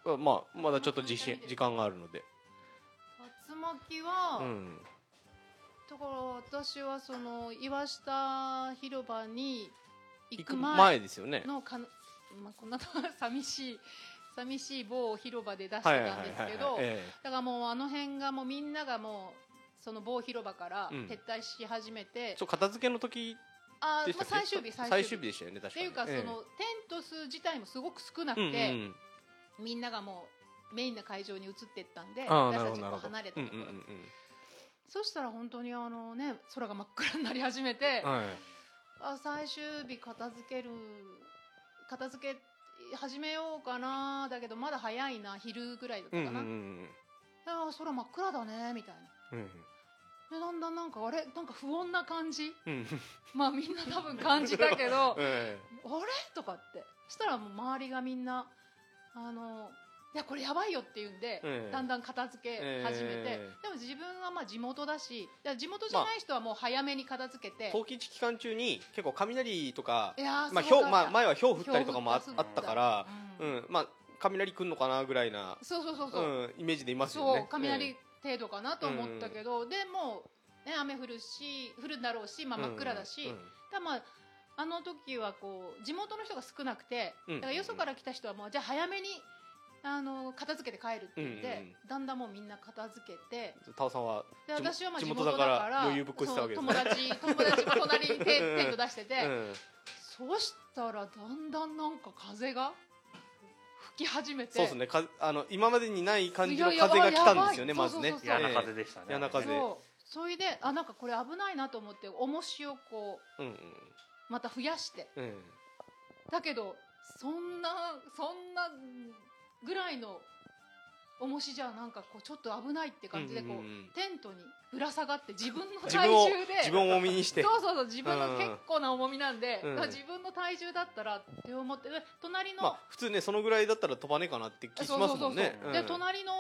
S1: まあまだちょっと自信時間があるので。
S4: 竜巻は、
S1: うん
S4: だから私はその岩下広場に行
S1: 行く
S4: く前
S1: 前ですよね。
S4: のかな、まあ、こんなとこ寂しい 寂しい某広場で出してたんです
S1: はい
S4: けど
S1: え
S4: だからもうあの辺がもうみんながもうその某広場から
S1: うん。
S4: 撤退し始めて。
S1: う片付けの時
S4: あーまあ、
S1: でしたっけ
S4: 最終日。
S1: 最終日でしたよね確かに。
S4: っていうか、
S1: ええ。
S4: そのテント数自体もすごく少なく
S1: うんうん
S4: て、
S1: うん。
S4: みんながもうメインな会場に移ってったんで私たちこう
S1: ほどなるほど。
S4: 離れたところ、
S1: うんうんうん
S4: そしたら本当にあのね空が真っ暗になり始めて、
S1: うんはい。
S4: あ最終日片付ける片付け始めようかなだけどまだ早いな昼ぐらいだった
S1: うんうん
S4: かな、
S1: うん。
S4: あー空真っ暗だねみたいな。
S1: うん
S4: でだんだんなんかあれ？なんか不穏な感じ？
S1: うん。
S4: まあみんな多分感じたけど
S1: え
S4: あれ？とかって。したらもう周りがみんなあのいやこれやばいよって言うんで、
S1: ええ。
S4: だんだん片付け始めて、
S1: ええ
S4: でも自分はまあ地元だし地元じゃない人はもう早めに片付けて、
S1: え冬季期間中に結構雷とかまあひょまあ前は氷降ったりとかもあ
S4: った
S1: から
S4: う
S1: うん。んまあ雷来んのかなぐらいな
S4: そうそうそうそう、
S1: うんイメージでいますよ
S4: そう
S1: ね
S4: 雷程度かなと思ったけど、でもう、ね、雨降るし降るんだろうし、まあ、真っ暗だし、
S1: うん
S4: だまああの時はこう地元の人が少なくて、
S1: うん。
S4: だからよそから来た人はもうじゃあ早めにあの片付けて帰るって言って、
S1: うんうん
S4: だんだんもうみんな片付けて
S1: タオさんは
S4: で
S1: 地元
S4: 私はまあ地
S1: 地
S4: 元だか
S1: からら余裕ぶっこいてたわけです
S4: そう友達友達が隣にテテント出してて、
S1: うん。
S4: そうしたらだんだんなんか風が吹き始めて
S1: そうですね。かあの今までにない感じの
S4: いや
S1: 風が来たんですよね
S4: やばい。
S1: まずね。
S4: そうそうそう
S3: 嫌な風でしたね、
S1: 嫌な風
S4: そう。それであなんかこれ危ないなと思って重しをこう
S1: うんうん。
S4: また増やして。
S1: うん。
S4: だけどそんなそんなぐらいの重しじゃなんかこうちょっと危ないって感じでこう,、テントにぶら下がって自分の体重で。
S1: 自分を重みにして。
S4: そうそうそう自分の
S1: うん。
S4: 結構な重みなんで、自分の体重だったらって思ってで隣の、
S1: まあ普通ねそのぐらいだったら飛ばねえかなって気しますもんね。
S4: で隣の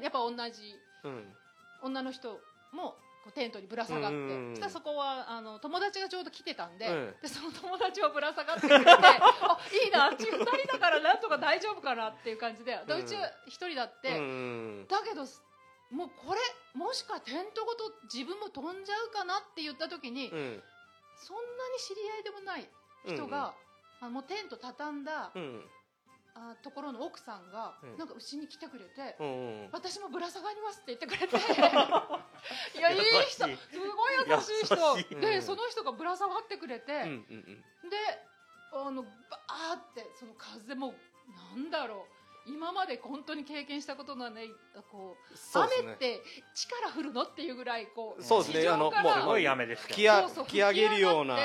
S4: やっぱ同じ
S1: うん。
S4: 女の人もこうテントにぶら下がって、
S1: うんうんうん。
S4: そしたらそこはあの友達がちょうど来てたんで,、
S1: うん
S4: でその友達はぶら下がってくれて あいいなあっち2人だからなんとか大丈夫かなっていう感じででうちは1人だって、
S1: うん
S4: だけどもうこれもしかテントごと自分も飛んじゃうかなって言った時に、
S1: うん。
S4: そんなに知り合いでもない人が、あのもうテント畳んだ、
S1: うん
S4: あところの奥さんが、
S1: うん。
S4: なんかうちに来てくれて、
S1: うんうん
S4: 私もぶら下がりますって言ってくれて。いやいい人すごい優しい人。
S3: 優しい。
S4: で、
S1: うん。
S4: その人がぶら下がってくれて、
S1: うんうんうん。
S4: であのバーってその風もなんだろう。今まで本当に経験したことのないこう雨って力降るのっていうぐらいこう
S1: そうですね。
S4: 地上
S1: あの
S4: から
S3: すごい雨ですけど
S1: 吹き上
S4: そうそう
S1: 吹き上げるような。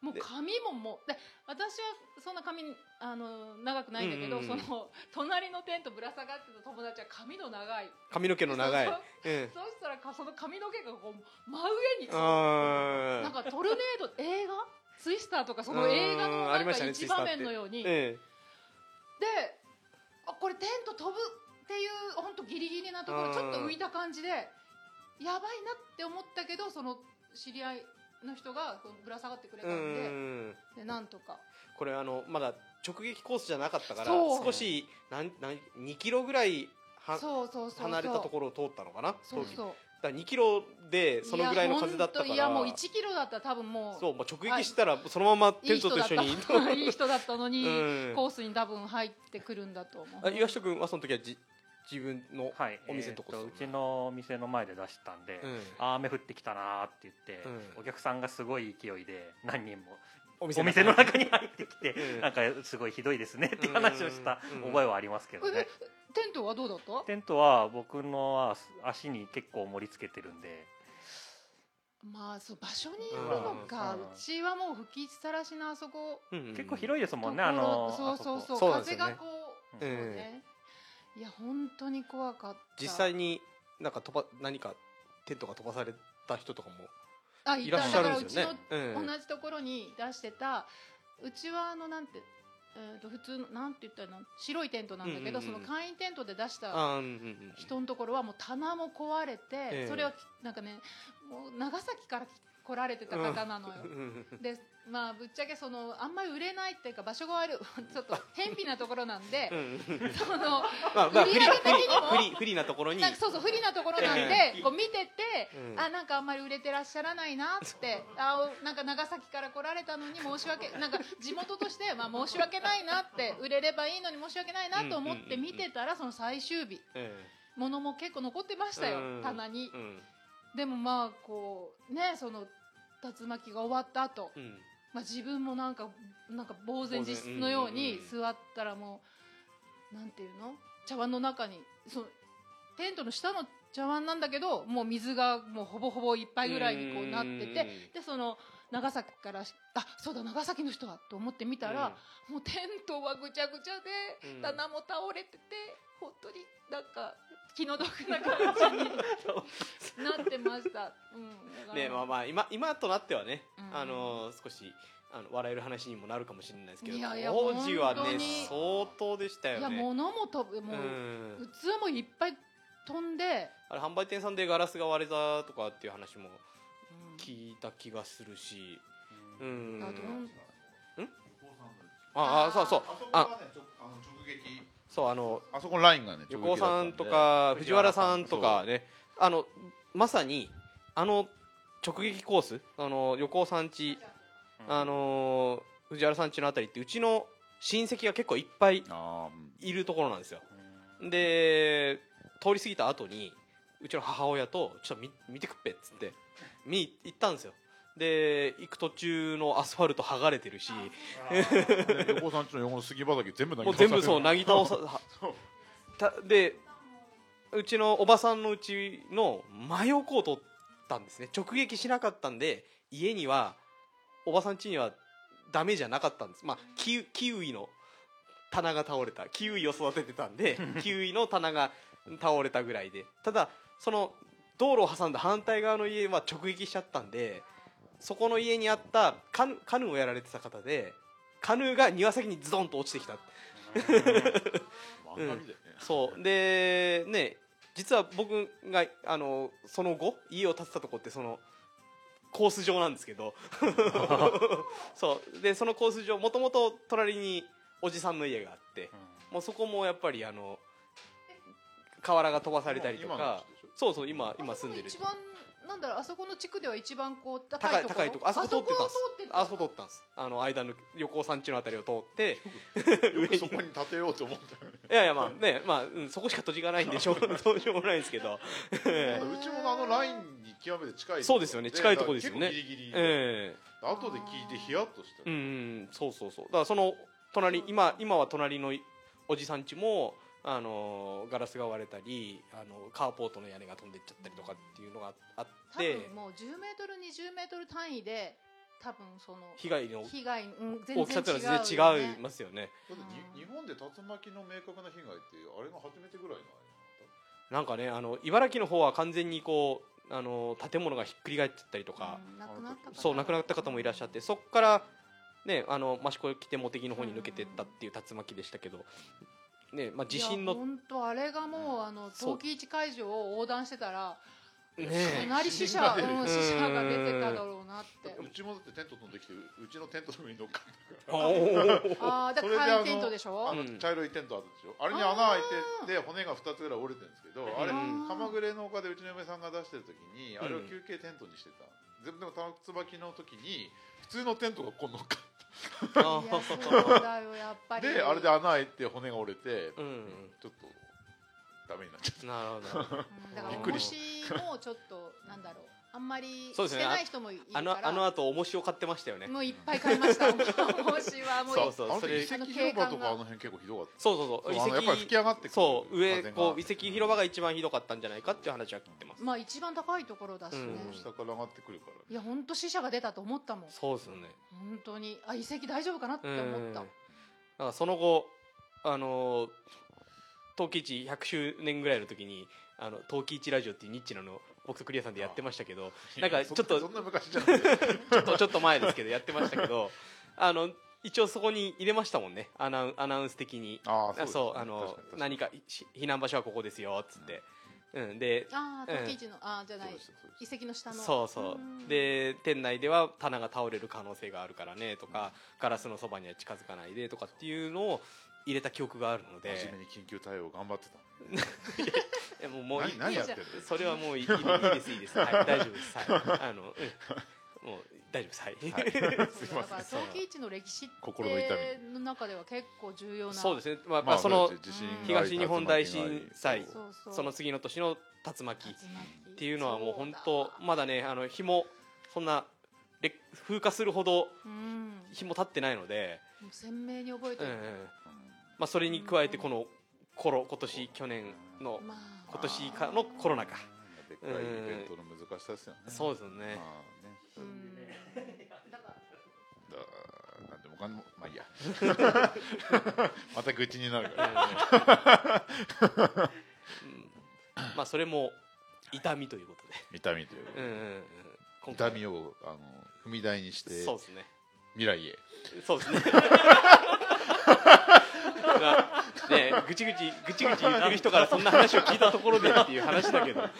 S4: もう
S1: で
S4: 髪ももうで私はそんな髪あの長くないんだけど、
S1: うんうんうん。
S4: その隣のテントぶら下がってた友達は髪の長い。
S1: 髪の毛の長い。
S4: そう
S1: う。ん。
S4: そうしたらかその髪の毛がこう真上に
S1: あ
S4: なんかトルネード映画？ツイスターとかその映画のなんか一場面のように、
S1: え
S4: であこれテント飛ぶっていう本当ギリギリなところ
S1: うん。
S4: ちょっと浮いた感じでやばいなって思ったけどその知り合いの人がぶら下がってくれたんで,、
S1: ん。
S4: でなんとか。
S1: これあのまだ直撃コースじゃなかったから
S4: そう。
S1: 少しなんなん2キロぐらいは
S4: そうそうそうそう。
S1: 離れたところを通ったのかな
S4: そうそう。
S1: 当時。だから2キロでそのぐらいの風だったから。
S4: いやほんといやもう1キロだったら多分もう
S1: そう、まあ、直撃したらそのままテントと一緒に。
S4: いい人だった。いい人だったのに、
S1: うん。
S4: コースに多分入ってくるんだと思う。
S1: あ岩下君はその時はじ自分の
S3: はい。
S1: お店のとこ
S3: えーうちのお店の前で出したんで、
S1: うん。
S3: あー雨降ってきたなーって言って、
S1: うん。
S3: お客さんがすごい勢いで何人も
S1: お
S3: お店の中に入ってきて、
S1: うん。
S3: なんかすごいひどいですねって話をした
S1: うん
S3: 覚えはありますけどね、
S4: テントはどうだった？
S3: テントは僕の足に結構盛り付けてるんで。
S4: まあそう場所によるのか、
S3: うん。
S4: うちはもう吹きさらしのあそこ。
S1: うん
S3: 結構広いですもんね、
S4: ところ
S3: あの
S4: そうそうそう。
S1: そうなんですよね。
S4: 風がこう、
S1: うん
S4: そうねいや本当に怖かった。
S1: 実際になんか飛ば何かテントが飛ばされた人とかも
S4: あ
S1: いらっしゃるんですよね。
S4: だ。からうちの
S1: うん
S4: 同じところに出してたうちはあのなんて、えー、と普通のなんて言ったら白いテントなんだけど、その簡易テントで出した人のところはもう棚も壊れて、
S1: ええ。
S4: それはなんかねもう長崎から来られてた方なのよ、でまあぶっちゃけそのあんまり売れないっていうか場所が悪い ちょっと偏僻なところなんで、
S1: うん。
S4: その
S1: まあまあ
S4: 売り上げ的にも
S1: 不利不利なところに。
S4: そうそう不利なところなんで、
S1: ええ
S4: こう見てて、
S1: うん。
S4: あなんかあんまり売れてらっしゃらないなってあおなんか長崎から来られたのに申し訳なんか地元として、まあ、申し訳ないなって売れればいいのに申し訳ないなと思って見てたらその最終日
S1: え
S4: 物も結構残ってましたよ
S1: うん。
S4: 棚に。
S1: えうん
S4: でもまあこうねその竜巻が終わった後、
S1: うん。
S4: まあ自分もなんかなんか呆然自失のように座ったらもうなんていうの？茶碗の中にそのテントの下の茶碗なんだけどもう水がもうほぼほぼいっぱいぐらいにこうなっててでその長崎からしあそうだ長崎の人はと思って見たら、もうテントはぐちゃぐちゃで、
S1: うん。
S4: 棚も倒れてて本当になんか気の毒な感じになってました。うん、
S1: ねまあまあ今今となってはね、
S4: うん。
S1: あの少しあの笑える話にもなるかもしれないですけど
S4: いやいや
S1: 当時はね相当でしたよ
S4: いや
S1: ね
S4: 物も飛ぶもう、
S1: うん。
S4: 器もいっぱい飛んで、
S1: あれ販売店さんでガラスが割れたとかっていう話も聞いた気がするしうん。
S4: あどん
S1: ああそうそう。
S2: あそこがねちょあの直撃
S1: そうあの
S2: あそこのラインがね
S1: 横尾さんとか藤原さんとかねあのまさにあの直撃コースあの横尾さんちあの藤原さんちのあたりってうちの親戚が結構いっぱいいるところなんですよ。で通り過ぎた後にうちの母親と「ちょっと見見てくっぺ」っつって見に行ったんですよで行く途中のアスファルト剥がれてるし。
S2: 横尾さんちの横の杉畑全部投げ
S1: もう全部そう
S2: な
S1: なぎ倒さ
S2: そう。
S1: たでうちのおばさんのうちの真横を通ったんですね。直撃しなかったんで家にはおばさん家にはダメじゃなかったんです。まあキウキウイの棚が倒れた。キウイを育ててたんで キウイの棚が倒れたぐらいで。ただその道路を挟んだ反対側の家は直撃しちゃったんでそこの家にあったカヌカヌーをやられてた方でカヌーが庭先にズドンと落ちてきた
S2: 漫画みたいね。
S1: そう。でね実は僕があのその後家を建てたとこってそのコース上なんですけど。そう。でそのコース上もともと隣におじさんの家があってもうそこもやっぱりあの瓦が飛ばされたりとか。そうそう今今住んでる。
S4: 一番なんだろうあそこの地区では一番こう高
S1: 高い
S4: いところ？
S1: 高いとこ。あそこ通ってたんです。あそこ
S4: こ
S1: 通った？んです。あの間の横尾山地のあたりを通って
S2: よくそこに建てようと思ったよね。
S1: いやいやまあねまあ、うん、そこしか土地がないんでしょう。どうしようもないんですけど。
S2: うちもあのラインに極めて近い
S1: そうですよね。近いとこですよね。
S2: 結構ギリギリ
S1: ええ。
S2: 後で聞いてヒヤッとした
S1: うんうんそうそうそう。だからその隣今今は隣のおじさん家もあのガラスが割れたりあのカーポートの屋根が飛んでっちゃったりとかっていうのがあっ
S4: 多
S1: て
S4: 分もう10メートル20メートル単位で多分その
S1: 被害の
S4: 被害、うん、全
S1: 大きさっていうのは
S4: 然違う
S1: 全然違いますよね。
S2: だってに日本で竜巻の明確な被害ってあれが初めてぐらいの
S1: なんかねあの茨城の方は完全にこうあの建物がひっくり返っちゃったりとか、
S4: うん亡くなった方
S1: そう亡くなった方もいらっしゃってそこからねあの益子来て茂木の方に抜けてったっていう竜巻でしたけど、ねまあ、地震の
S4: 本当あれがもうあの陶器市会場を横断してたらかなり死者、
S2: が出る
S4: うん、死者が出てただろうなって。
S2: うちもだってテント飛んできてううちのテントの上に乗っかったか
S1: おー。
S4: ああだからテントでし
S2: らあ
S4: ょ
S2: の茶色いテントあるでしょ。あれに穴開いてて骨が2つぐらい折れてるんですけどあれ
S1: うん
S2: 鎌暮れの丘でうちの嫁さんが出してる時にあれを休憩テントにしてた。全部でも玉椿の時に普通のテントがこう乗っか
S4: っぱり
S2: ってあれで穴開いて骨が折れて
S1: うん。
S2: ちょっとダメになっちゃった。
S1: なるほど。
S4: うんだから
S2: びっくり
S4: 重しもちょっとなんだろうあんまり
S1: そうですね
S4: してない人もいるから。
S1: あのあの後重しを買ってましたよね。
S4: もういっぱい買いました。重しはもう
S1: そうそう
S2: あの
S1: それ。
S2: 時遺跡広場とかあの辺結構ひどかった。
S1: そうそうそう。
S2: そうあのやっぱり吹き上がってくる。
S1: そう上こう遺跡広場が一番ひどかったんじゃないかっていう話は聞いてます。
S4: まあ一番高いところだしね、
S1: うん。
S2: 下から上がってくるから。
S4: いや本当死者が出たと思ったもん。
S1: そうですよね。
S4: 本当に。あ遺跡大丈夫かなって思った
S1: うん。だからその後あのー陶器市100周年ぐらいの時にあの陶器市ラジオっていうニッチなの僕とクリアさんでやってましたけどなんかちょっとちょっとちょっと前ですけどやってましたけど あの一応そこに入れましたもんね。アナウンアナウンス的に。
S2: あ
S1: あそうあの何かし避難場所はここですよっつって、うん、で
S4: ああの、ああじゃない。遺跡の下の。
S1: そうそう。
S4: うん。
S1: で店内では棚が倒れる可能性があるからねとかガラスのそばには近づかないでとかっていうのを入れた記憶があるので。
S2: 真面目に緊急対応頑張ってた
S1: いやもうもういい。
S2: 何何やってる
S1: それはもういいいいですいいです。はい 大丈夫です。はい。あの、うん、もう大丈夫です。はい、
S2: すいません。
S4: だから陶器市の歴史って
S2: 心の
S4: 中では結構重要な
S1: そうですね、まあ
S2: まあ
S1: その東日本大震災
S4: そ
S1: の次の年の竜巻。っていうのはもう本当
S4: だ
S1: まだねあの日もそんな劣風化するほど
S4: うん。
S1: 日も経ってないので、
S4: 鮮明に覚えてる、
S1: うんうん。まあ、それに加えてこのコロ今年去年の
S4: まあ。
S1: 今年からのコロナか。
S2: でっかいイベントの難しさですよね。
S1: そうですよね。
S2: まあね。
S4: うん。だから
S2: だなんでもかんでもまあいいや。また愚痴になる
S1: うん
S2: から。
S1: うん。まあそれも痛みということ
S2: 痛みという
S1: で、うんうんうん、
S2: 痛みをあの踏み台にして
S1: そうですね。
S2: 未来へ。
S1: そうですね。まあねぐちぐちぐちぐち言ってる人からそんな話を聞いたところでっていう話だけど。う ん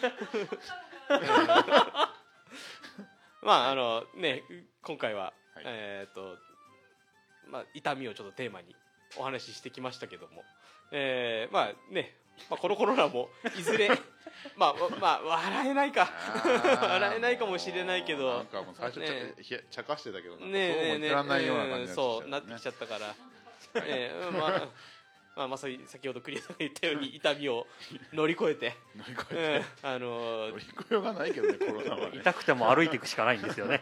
S1: まああのね今回は、
S2: はい。
S1: えっ、とまあ痛みをちょっとテーマにお話ししてきましたけども、えーまあね、まあ、このコロナもいずれ まあまあ笑えないか。笑えないかもしれないけど。
S2: なんかもう最初ちゃ,、
S1: ね。
S2: ひや茶化してたけどなんかそうも言ってらんないような感じにな
S1: そうなってき
S2: っ
S1: ちゃったから、ええまあまあ、まさに先ほどクリアさんが言ったように痛みを乗り越えて、
S2: 乗り越
S1: う
S2: え
S1: ん、あの
S2: て乗り越えようがないけどねコロナはね。
S3: 痛くても歩いていくしかないんですよね。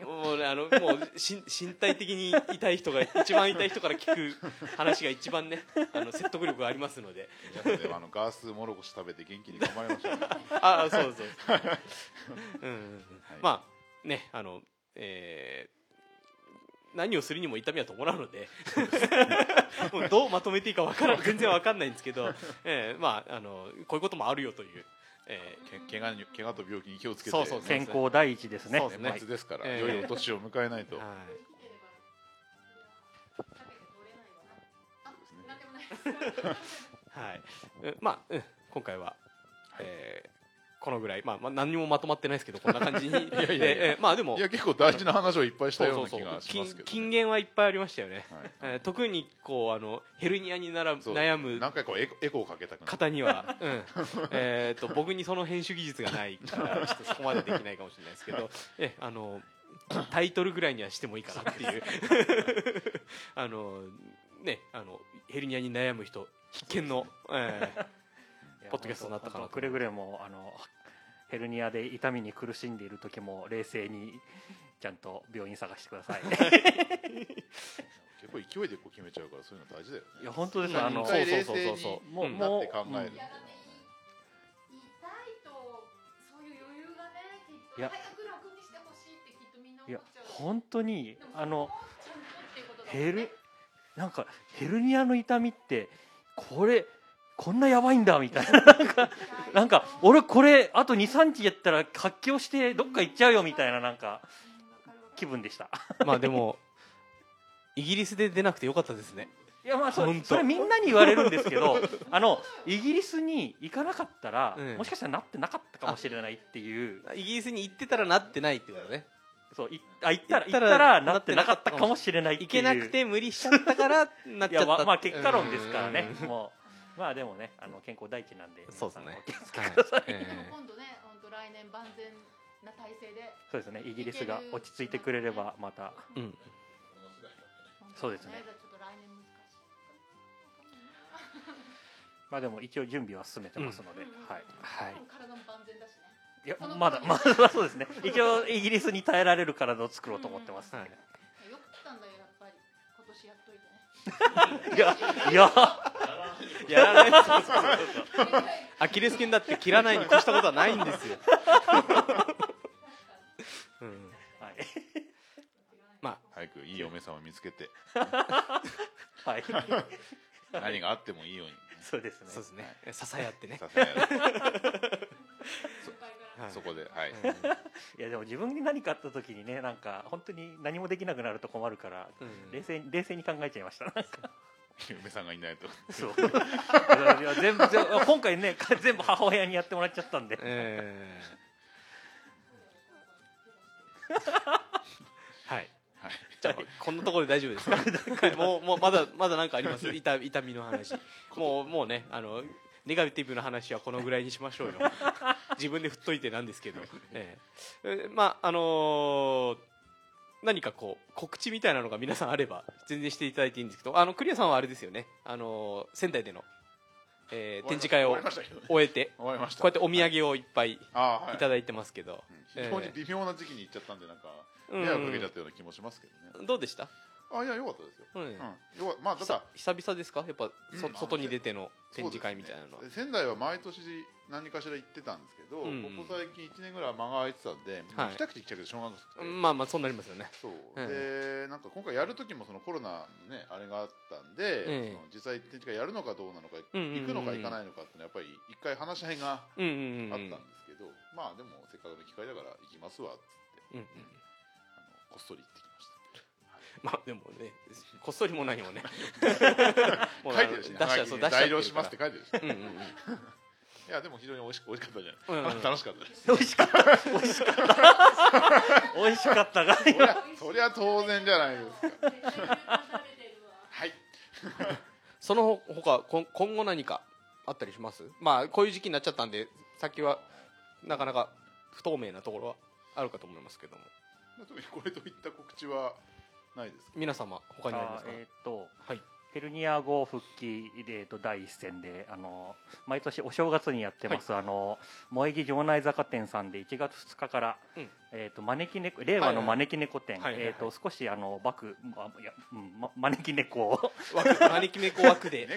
S1: もうねあのもうしん身体的に痛い人が一番痛い人から聞く話が一番ねあの説得力がありますので。
S2: 皆さんであのガースもろこし食べて元気に頑張りましょうね。
S1: ああそうそう、うん。
S2: はい。
S1: まあねあのえー何をするにも痛みは伴うので。もうどうまとめていいかわからん全然わかんないんですけど、えーまああのこういうこともあるよという、え
S2: け怪我に怪我と病気に気をつけて。
S1: そうそうそう
S3: 健康第一ですね。
S2: 年末ですから、
S1: ええ。
S2: 良いお年を迎えないと、
S1: ーはい。はい、うんまあ、うん今回は、えーこのぐらい、まあ、まあ何にもまとまってないですけどこんな感じに。
S2: いやいや
S1: えーまあでも。
S2: いや結構大事な話をいっぱいしたような気がしますけど、
S1: 金金言はいっぱいありましたよね、
S2: はい。
S1: えー特にこうあのヘルニアになら悩む。
S2: 何回こうエコをかけた
S1: 方には、うん。えー、と僕にその編集技術がないから ちょっとそこまでできないかもしれないですけどえあのタイトルぐらいにはしてもいいかなっていう。あのねあのヘルニアに悩む人必見の、えーポッドキャストになったかなと。
S3: くれぐれもあのヘルニアで痛みに苦しんでいる時も冷静に ちゃんと病院探してください。
S2: 結構勢いでこう決めちゃうからそういうの大事だよね。
S3: いや本当です
S1: うん
S3: あの
S2: 一回冷
S1: そうそうそう
S2: 静
S1: そう
S2: に
S3: もう
S2: なって考える。
S3: もう
S2: みたいなね
S4: 痛いとそういう余裕がねきっと
S3: いや。
S4: 早く楽にしてほしいってきっとみんない思
S3: や本当にあのヘルなんかヘルニアの痛みってこれこんなやばいんだみたいな。なんか俺これあと23日やったら発狂してどっか行っちゃうよみたいななんか気分でした。
S1: まあでもイギリスで出なくてよかったですね。
S3: いやまあそそれみんなに言われるんですけど あのイギリスに行かなかったら、
S1: うん。
S3: もしかしたらなってなかったかもしれないっていう。
S1: イギリスに行ってたらなってないってことね。
S3: そういあ行ったら
S1: 行ったら
S3: なってなかったかもしれないっていう。
S1: 行けなくて無理しちゃったからなっ
S3: い
S1: ちゃった
S3: やまあまあ結果論ですからね
S1: うん。
S3: もうまあでもねあの健康第一なんで
S1: そうですね。
S4: 今度ね本当来年万全な体制で
S3: そうですね。イギリスが落ち着いてくれればまた。
S1: ーうん。
S3: そうですね。まあでも一応準備は進めてますので、
S4: うん
S3: はい。
S1: はい。
S4: 体も万全だしね。
S3: いやまだまだそうですね。一応イギリスに耐えられる体を作ろうと思ってます、
S1: うん
S4: い
S3: やいや。
S1: やらないアキレス腱だって切らないに越したことはないんですよ、うん、
S3: はい、
S1: ま
S2: 早くいい嫁さんを見つけて。
S3: はい、
S2: 何があってもいいように。
S3: そうですね。
S1: あそうですね。支え合ってね
S2: そこではい。
S3: いやでも自分に何かあった時にねなんか本当に何もできなくなると困るから
S1: うん。
S3: 冷静に冷静に考えちゃいましたなんか。
S2: 嫁さんがいないと
S3: そう。いや全部全部今回ね全部母親にやってもらっちゃったんで。
S1: えー はい。
S2: はい。
S1: じゃあこんなところで大丈夫ですか？もうもうまだまだなんかあります？痛痛みの話。もうもうねあのネガティブな話はこのぐらいにしましょうよ。自分で振っといてなんですけど、ええ。えまああのー何かこう告知みたいなのが皆さんあれば全然していただいていいんですけど。あのクリアさんはあれですよね。あのー仙台での、えー展示会を
S2: 終
S1: えて
S2: 終わりました。
S1: こうやってお土産をいっぱいい。ただいてますけど、
S2: うん。非常に微妙な時期に行っちゃったんでなんか
S1: うん。
S2: 迷惑かけちゃったような気もしますけどね。
S1: どうでした、
S2: あいや良かったですよ。
S1: うん。
S2: うん。よかまあただ
S1: 久々ですか？やっぱ、そ
S2: うん
S1: 外に出ての展示会みたいなのは、
S2: そうですね仙台は毎年何かしら行ってたんですけど、
S1: うん。
S2: ここ最近1年ぐらい間が空いてたんで、
S1: はい。
S2: 行きたくて行きたくてしょうがなくて、
S1: まあまあそうなりますよね。
S2: そう、
S1: うん。
S2: でなんか今回やる時もそのコロナのねあれがあったんで、
S1: ええ。
S2: その実際展示会やるのかどうなのか、
S1: うんうんうん
S2: 行くのか行かないのかっていうのはやっぱり一回話し合いが
S1: うんうんうん
S2: あったんですけど、まあでもせっかくの機会だから行きますわっつって、
S1: うんうん。
S2: あのこっそり行ってきました
S1: まあでもねこっそりも何もね。もう
S2: 書いてるし、ね、
S1: 出しちゃう
S2: 代用しますって書いてるし。
S1: うんうんうん。
S2: いやでも非常に美味しく美味しかったじゃない、
S1: うんうん。
S2: 楽しかったです。
S3: 美味しかった。美味しかった。美味しかった。が
S2: そりゃそりゃ当然じゃないですか。はい。
S1: その他こん今後何かあったりします？まあこういう時期になっちゃったんで先はなかなか不透明なところはあるかと思いますけども。
S2: 特にこれといった告知はないです
S1: 皆様他にありますか、
S3: えーっと
S1: はい
S3: ヘルニア後復帰で、えーっと第一戦であの毎年お正月にやってます、あの萌木城内坂店さんで1月2日から、
S1: うん。
S3: えーっと招き猫令和の招き猫店、
S1: はいはいはい
S3: えーっと少しあのバクあいや、うんま、招き猫を。
S1: 枠招き猫枠で、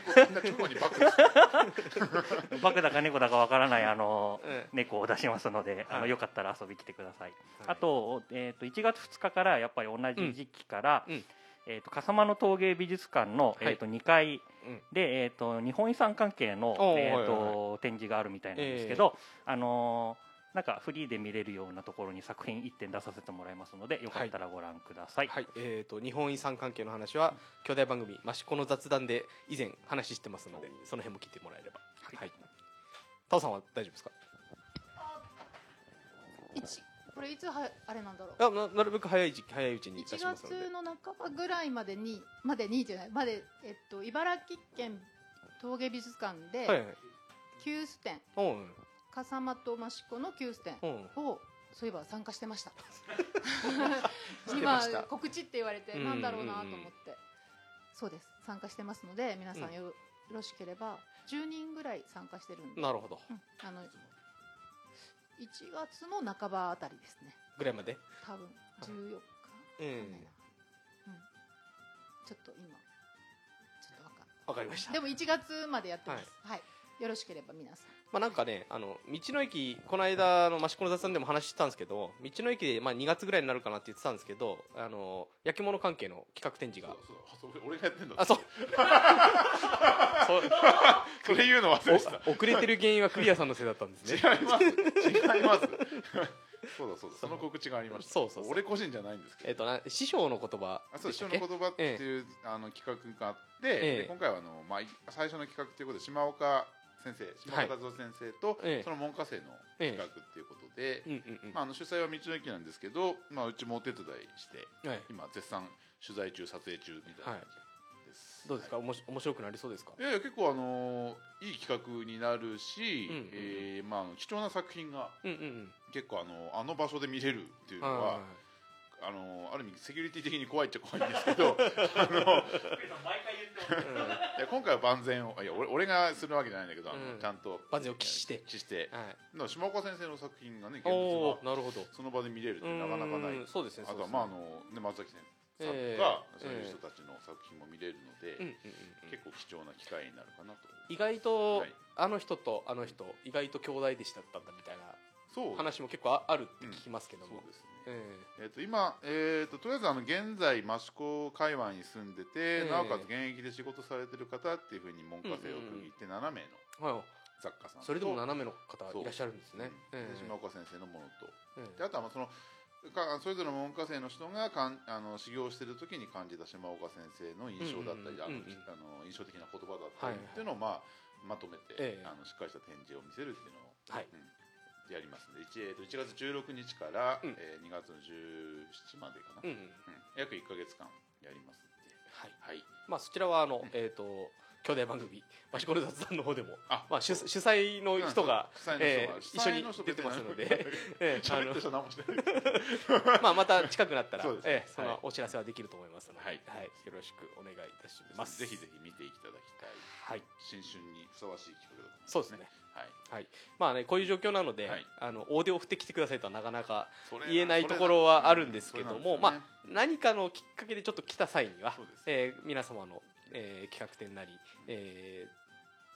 S2: バック
S3: だか猫だかわからないあの
S1: うん
S3: 猫を出しますので、あ
S1: はい。
S3: のよかったら遊びに来てください。あと,、えー、と1月2日からやっぱり同じ時期から、
S1: うん。うん
S3: えー、と笠間の陶芸美術館の、
S1: はい。
S3: えー、と2階
S1: うん。
S3: で、えー、と日本遺産関係の、えー
S1: はい
S3: と展示があるみたいなんですけど、あのーなんかフリーで見れるようなところに作品1点出させてもらいますのでよかったらご覧ください。
S1: はい、えー、と日本遺産関係の話は兄弟番組「益子の雑談」で以前話してますのでその辺も聞いてもらえれば。はい。タオさんは大丈夫ですか？
S4: 一これいつはあれなんだろう。
S1: あななるべく早い時期早いうちに出
S4: 1
S1: しますので。
S4: 月の半ばぐらいまでにまでにじゃないまで、えっと、茨城県陶芸美術館で、
S1: はいはい。
S4: 急須展笠間と益子の急須展
S1: う。ん
S4: をそういえば参加してました。今告知って言われて
S1: うん。
S4: なんだろうなと思って。そうです。参加してますので皆さんよよろしければ10人ぐらい参加してるんで、
S1: なるほど。
S4: うん。あの1月の半ばあたりですね。
S1: ぐらいまで？
S4: 多分。14日、
S1: うん。
S4: うん、ちょっと今。ちょっとわかんない。
S1: わかりました。
S4: でも1月までやってます。はい、よろしければ皆さん
S1: まあなんかねあの道の駅この間の益子の雑談でも話してたんですけど道の駅でまあ2月ぐらいになるかなって言ってたんですけどあの焼き物関係の企画展示が。
S2: そうそう俺がやってんだ
S1: あ そう。
S2: それ言うの忘れてた。
S1: お遅れてる原因はクリアさんのせいだったんですね。
S2: 違います。違います。そうだそうだ。その告知がありました。
S1: そうそう
S2: 俺個人じゃないんですけど。
S1: えっとな師匠の言葉
S2: あそう
S1: でしたっけ？
S2: 一緒の言葉っていう、あの企画があって、
S1: ええ。
S2: で今回はあの、まあ、い最初の企画ということで島岡先生島岡達夫先生と、
S1: ええ。
S2: その門下生の企画っていうことで、まあ、あの主催は道の駅なんですけど、まあ、うちもお手伝いして
S1: はい
S2: 今絶賛取材中撮影中みたいな感じです、
S1: どうですか？おもし面白くなりそうですか？
S2: いやいや結構あのーいい企画になるし、
S1: うんうんうん。
S2: えーまあ、貴重な作品が
S1: うんうんうん。
S2: 結構あのあの場所で見れるっていうのは、
S1: は
S2: あのある意味セキュリティ的に怖いっちゃ怖いんですけど あの今回は万全をいや俺俺がするわけじゃないんだけど、あの
S1: うん。
S2: ちゃんと
S1: 万全を期して。
S2: 期して。
S1: はい。
S2: 島岡先生の作品がね現
S1: お
S2: 物が
S1: おなるほど。
S2: その場で見れるってなかなかない。
S1: うんそうですね
S2: あとはまああの、ね、松崎先生
S1: ええ
S2: が、そういう人たちの作品も見れるので、結構貴重な機会になるかなと。
S1: 意外と、
S2: はい。
S1: あの人とあの人意外と兄弟弟子だったんだみたいな話も結構ああるって聞きますけども、
S2: そうですね
S1: え
S2: え。ー、と今、えー、ととりあえずあの現在益子界隈に住んでて、
S1: ええ。
S2: なおかつ現役で仕事されてる方っていうふうに門下生を区切って7名の
S1: えはい。
S2: 作家さんと。
S1: それでも斜めの方いらっしゃるんですね、
S2: うん。
S1: え
S2: 島岡先生のものと。
S1: ええ。
S2: であとはまあそのかそれぞれの門下生の人がかんあの修行してる時に感じた島岡先生の印象だったり、あの
S1: うんうんうんうん。
S2: あの印象的な言葉だったりっていうのを、まあ、まとめて、
S1: ええ。
S2: あのしっかりした展示を見せるっていうのを、
S1: はい。
S2: うんやりますので 1, えーと1月16日から、
S1: うん。
S2: えー2月の17までかな、
S1: うんうん。
S2: うん。約1か月間やりますんで。
S1: はい。
S2: はい。
S1: まあそちらはあの、えっ、と兄弟番組「マシコル雑談」の方でも
S2: あ。
S1: まあ主主催の人が、えー一緒に出てますので。ええ あのまあまた近くなったら
S2: そ
S1: ええそ
S2: はい。
S1: のお知らせはできると思いますので、
S2: はい。
S1: よろしくお願いいたします。
S2: ぜひぜひ見ていただきたい。
S1: はい、
S2: 新春にふさわしい企画だと思います
S1: そうですね。
S2: はい。
S1: はい、まあねこういう状況なので、
S2: はい。
S1: あの大手を振ってきてくださいとはなかなか言えないところはあるんですけども、まあ何かのきっかけでちょっと来た際にはえー皆様の、えー企画展なり、えー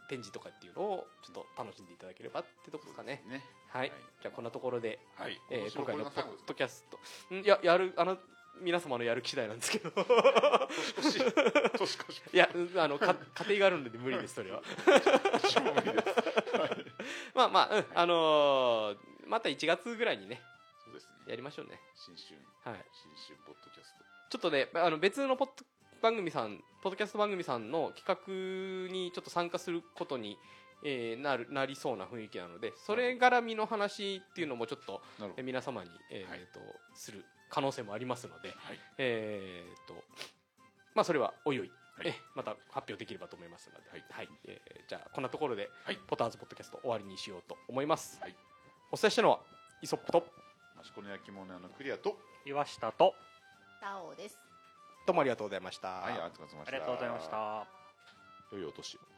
S1: 展示とかっていうのをちょっと楽しんでいただければってとこですかね。
S2: ね。
S1: はい、
S2: はい。
S1: じゃあこんなところで、
S2: はい。
S1: えー今回のポッドキャスト。ん？いややるあの皆様のやる気次第なんですけど。
S2: 年越し。年越し。
S1: いやうんあのか家庭があるので無理ですそれは。まあまあ、うん、あのーまた1月ぐらいにね
S2: そうですね。
S1: やりましょうね。
S2: 新春。
S1: はい。
S2: 新春ポッドキャスト。
S1: ちょっとねあの別のポッド番組さんポッドキャスト番組さんの企画にちょっと参加することに、えーなるなりそうな雰囲気なのでそれ絡みの話っていうのもちょっと、え皆様に、えー
S2: はい。
S1: えーとする可能性もありますので、
S2: はい。
S1: えーとまあそれはおいおい、
S2: はい。
S1: えまた発表できればと思いますので、
S2: はい。
S1: えーじゃあこんなところで、
S2: はい。
S1: ポターズポッドキャスト終わりにしようと思います、
S2: はい。
S1: お伝えしたのはイソップと
S2: 益子の焼き物屋のクリアと
S3: 岩下と
S4: タオです
S1: どうもありがとうございました、
S2: はいありがとうございました。
S3: ありがとうございました。
S2: 良いお年を